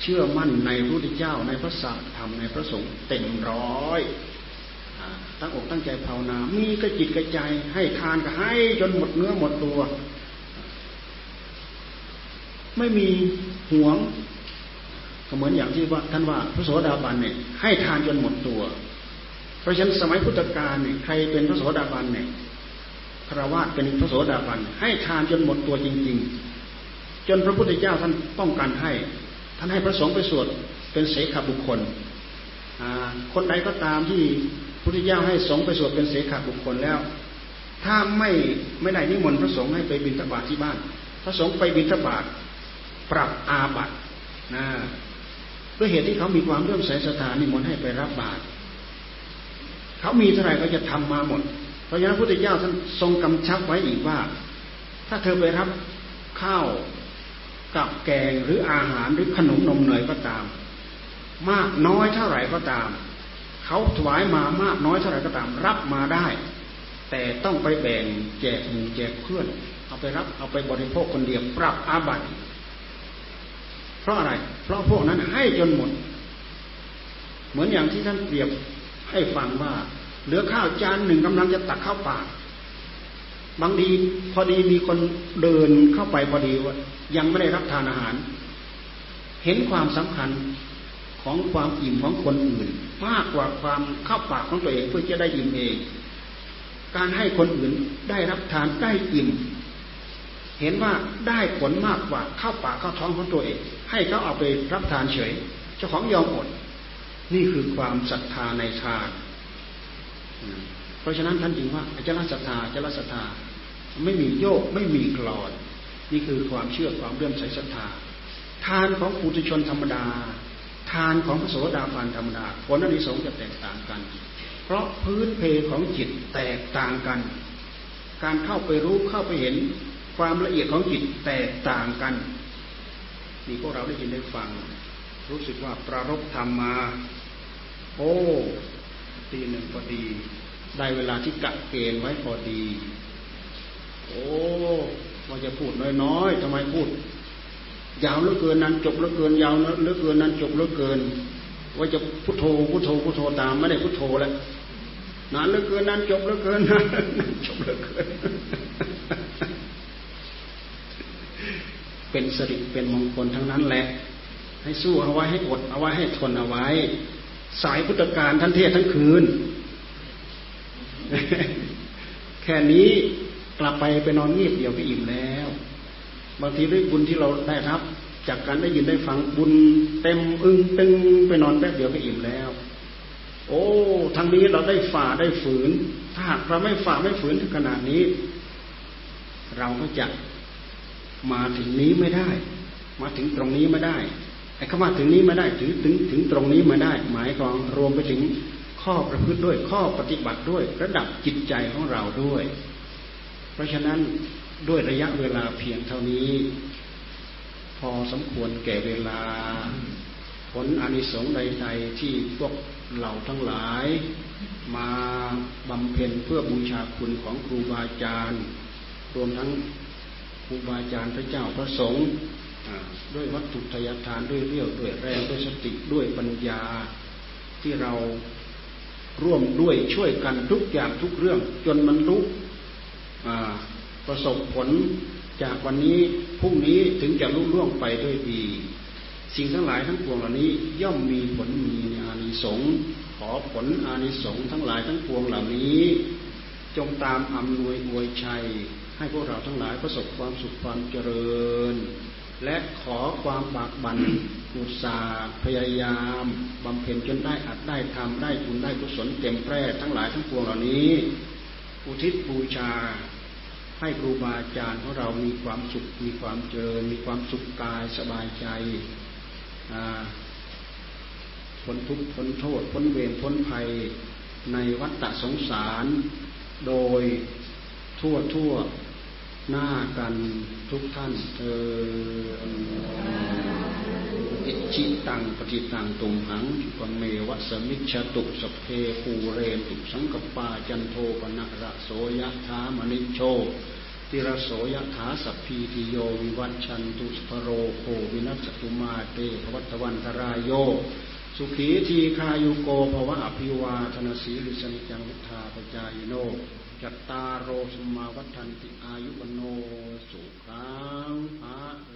เชื่อมั่นในพระพุทธเจ้าในพระสัมธรรมในพระสงฆ์เต็มร้อยตั้งอกตั้งใจภาวนา มีกระจิตกระใจให้ทานก็ให้จนหมดเนื้อหมดตัว ไม่มีห่วงก็เหมือนอย่างที่ว่าท่านว่าพระโสดาบันเนี่ยให้ทานจนหมดตัว เพราะฉะนั้นสมัยพุทธกาลเนี่ยใครเป็นพระโสดาบันเนี่ยคารวะเป็นพระโสดาบันให้ทานจนหมดตัวจริง ๆ จนพระพุทธเจ้าท่านต้องการให้ ท่านให้พระสงฆ์ไปสวดเป็นเสขบุคคลคนใดก็ตามที่พุทธเจ้าให้สงฆ์ไปสวดเป็นเสขบุคคลแล้ว ถ้าไม่ไม่ได้นิมนต์พระสงฆ์ให้ไปบิณฑบาตที่บ้าน พระสงฆ์ไปบิณฑบาต ปรับอาบัตนะด้วยเหตุที่เขามีความเรื่อมใสศรัทธานิมนต์ให้ไปรับบาตรเขามีเท่าไหร่ก็จะทำมาหมด เพราะฉะนั้นพระพุทธเจ้าท่านทรงกำชับไว้อีกว่า ถ้าเธอไปรับข้าวกับแกงหรืออาหารหรือขนมนมเนยก็ตาม มากน้อยเท่าไหร่ก็ตาม เขาถวายมามากน้อยเท่าไหร่ก็ตาม รับมาได้ แต่ต้องไปแบ่งแจกหมู่แจกเพื่อน เอาไปรับเอาไปบริโภคคนเดียวปรับอาบัติ เพราะอะไร เพราะพวกนั้นให้จนหมด เหมือนอย่างที่ท่านเปรียบให้ฟังว่า เหลือข้าวจานหนึ่งกำลังจะตักเข้าปากบางทีพอดีมีคนเดินเข้าไปพอดีว่ายังไม่ได้รับทานอาหาร เห็นความสำคัญของความอิ่มของคนอื่น มากกว่าความเข้าปากของตัวเองเพื่อจะได้อิ่มเอง การให้คนอื่นได้รับทานได้อิ่ม เห็นว่าได้ผลมากกว่าเข้าปากเข้าท้องของตัวเอง ให้เขาเอาไปรับทานเฉย เจ้าของยอมอด นี่คือความศรัทธาในทาน เพราะฉะนั้นท่านจึงว่าอจารศรัทธาอจารศรัทธาไม่มีโยกไม่มีกรอน นี่คือความเชื่อความเลื่อมใสศรัทธา ทานของปุถุชนธรรมดา ทานของพระโสดาบันธรรมดาผลอนิสงส์จะแตกต่างกัน เพราะพื้นเพของจิตแตกต่างกัน การเข้าไปรู้เข้าไปเห็นความละเอียดของจิตแตกต่างกัน นี่พวกเราได้ยินได้ฟัง รู้สึกว่าประรบธรรมมา โอ้ตีหนึ่งพอดี ได้เวลาที่กะเกณฑ์ไว้พอดี โอ้ว่าจะพูดน้อยๆทำไมพูด ยาวเหลือเกินนั้นจบเหลือเกินยาวเหลือเกินนั้นจบเหลือเกิน ว่าจะพุทโธพุทโธพุทโธตามไม่ได้พุทโธแล้วนานเหลือเกินนั้นจบเหลือเกินนั้นจบเหลือเกิน เป็นสิริเป็นมงคลทั้งนั้นแหละ ให้สู้เอาไว้ให้อดเอาไว้ให้ทนเอาไว้ สายพุทธการท่านเทศทั้งคืน แค่นี้กลับไปไปนอนเงียบเดียวก็อิ่มแล้ว บางทีด้วยบุญที่เราได้รับ จากการได้ยินได้ฟังบุญเต็มอึ้งตึงไปนอนแป๊บเดียวก็อิ่มแล้ว โอ้ทั้งงนี้เราได้ฝ่าได้ฝืน ถ้าหากเราไม่ฝ่าไม่ฝืนถึงขนาดนี้ เราก็จะ มาถึงนี้ไม่ได้ มาถึงตรงนี้ไม่ได้ไอ้คำว่าถึงนี้ไม่ได้ถึงถึงถึงตรงนี้มาได้ หมายของรวมไปถึงข้อประพฤติด้วยข้อปฏิบัติด้วยระดับจิตใจของเราด้วย เพราะฉะนั้นด้วยระยะเวลาเพียงเท่านี้ พอสมควรแก่เวลา ผลอนิสงส์ใดๆที่พวกเราทั้งหลาย มาบำเพ็ญเพื่อบูชาคุณของครูบาอาจารย์ รวมทั้ง ครูบาอาจารย์พระเจ้าพระสงฆ์ด้วยวัตถุทยทานด้วยเรี่ยวด้วยแรงด้วยสติด้วยปัญญาที่เราร่วมด้วยช่วยกันทุกอย่างทุกเรื่อง จนมันลุกประสบผลจากวันนี้พรุ่งนี้ถึงจะลุล่วงไปด้วยดี สิ่งทั้งหลายทั้งปวงเหล่านี้ย่อมมีผลมีอานิสงส์ขอผลอานิสงส์ทั้งหลายทั้งปวงเหล่านี้ จงตามอำนวยอวยชัย ให้พวกเราทั้งหลายประสบความสุขความเจริญ และขอความบากบั่นอุตสาห์พยายามบำเพ็ญจนได้อัดได้ทำได้บุญได้กุศลเต็มแพร่ทั้งหลายทั้งปวงเหล่านี้ อุทิศบูชา ให้ครูบาอาจารย์ของเรามีความสุขมีความเจริญ มีความสุขกายสบายใจพ้นทุกข์พ้นโทษพ้นเวรพ้นภัยในวัฏสงสาร โดยทั่วทั่ว หน้ากันทุกท่านเออิจิตังปฏิตังตุมหังปเมวะสมิชตุสเพปูเรนตุสังกปาจันโทปนะระโสยะธามณิโชติระโสยะถาสัพพีติโยวิวัชชันตุสภโรโควินัสตุมาเตภวัตวันตรายโย สุขีทีคายุโกภวะอภิวาธนสีลิสนิจังวุธาปจายโน จัตตารโรสมาวัฏันติอายุวโนสุขังภาล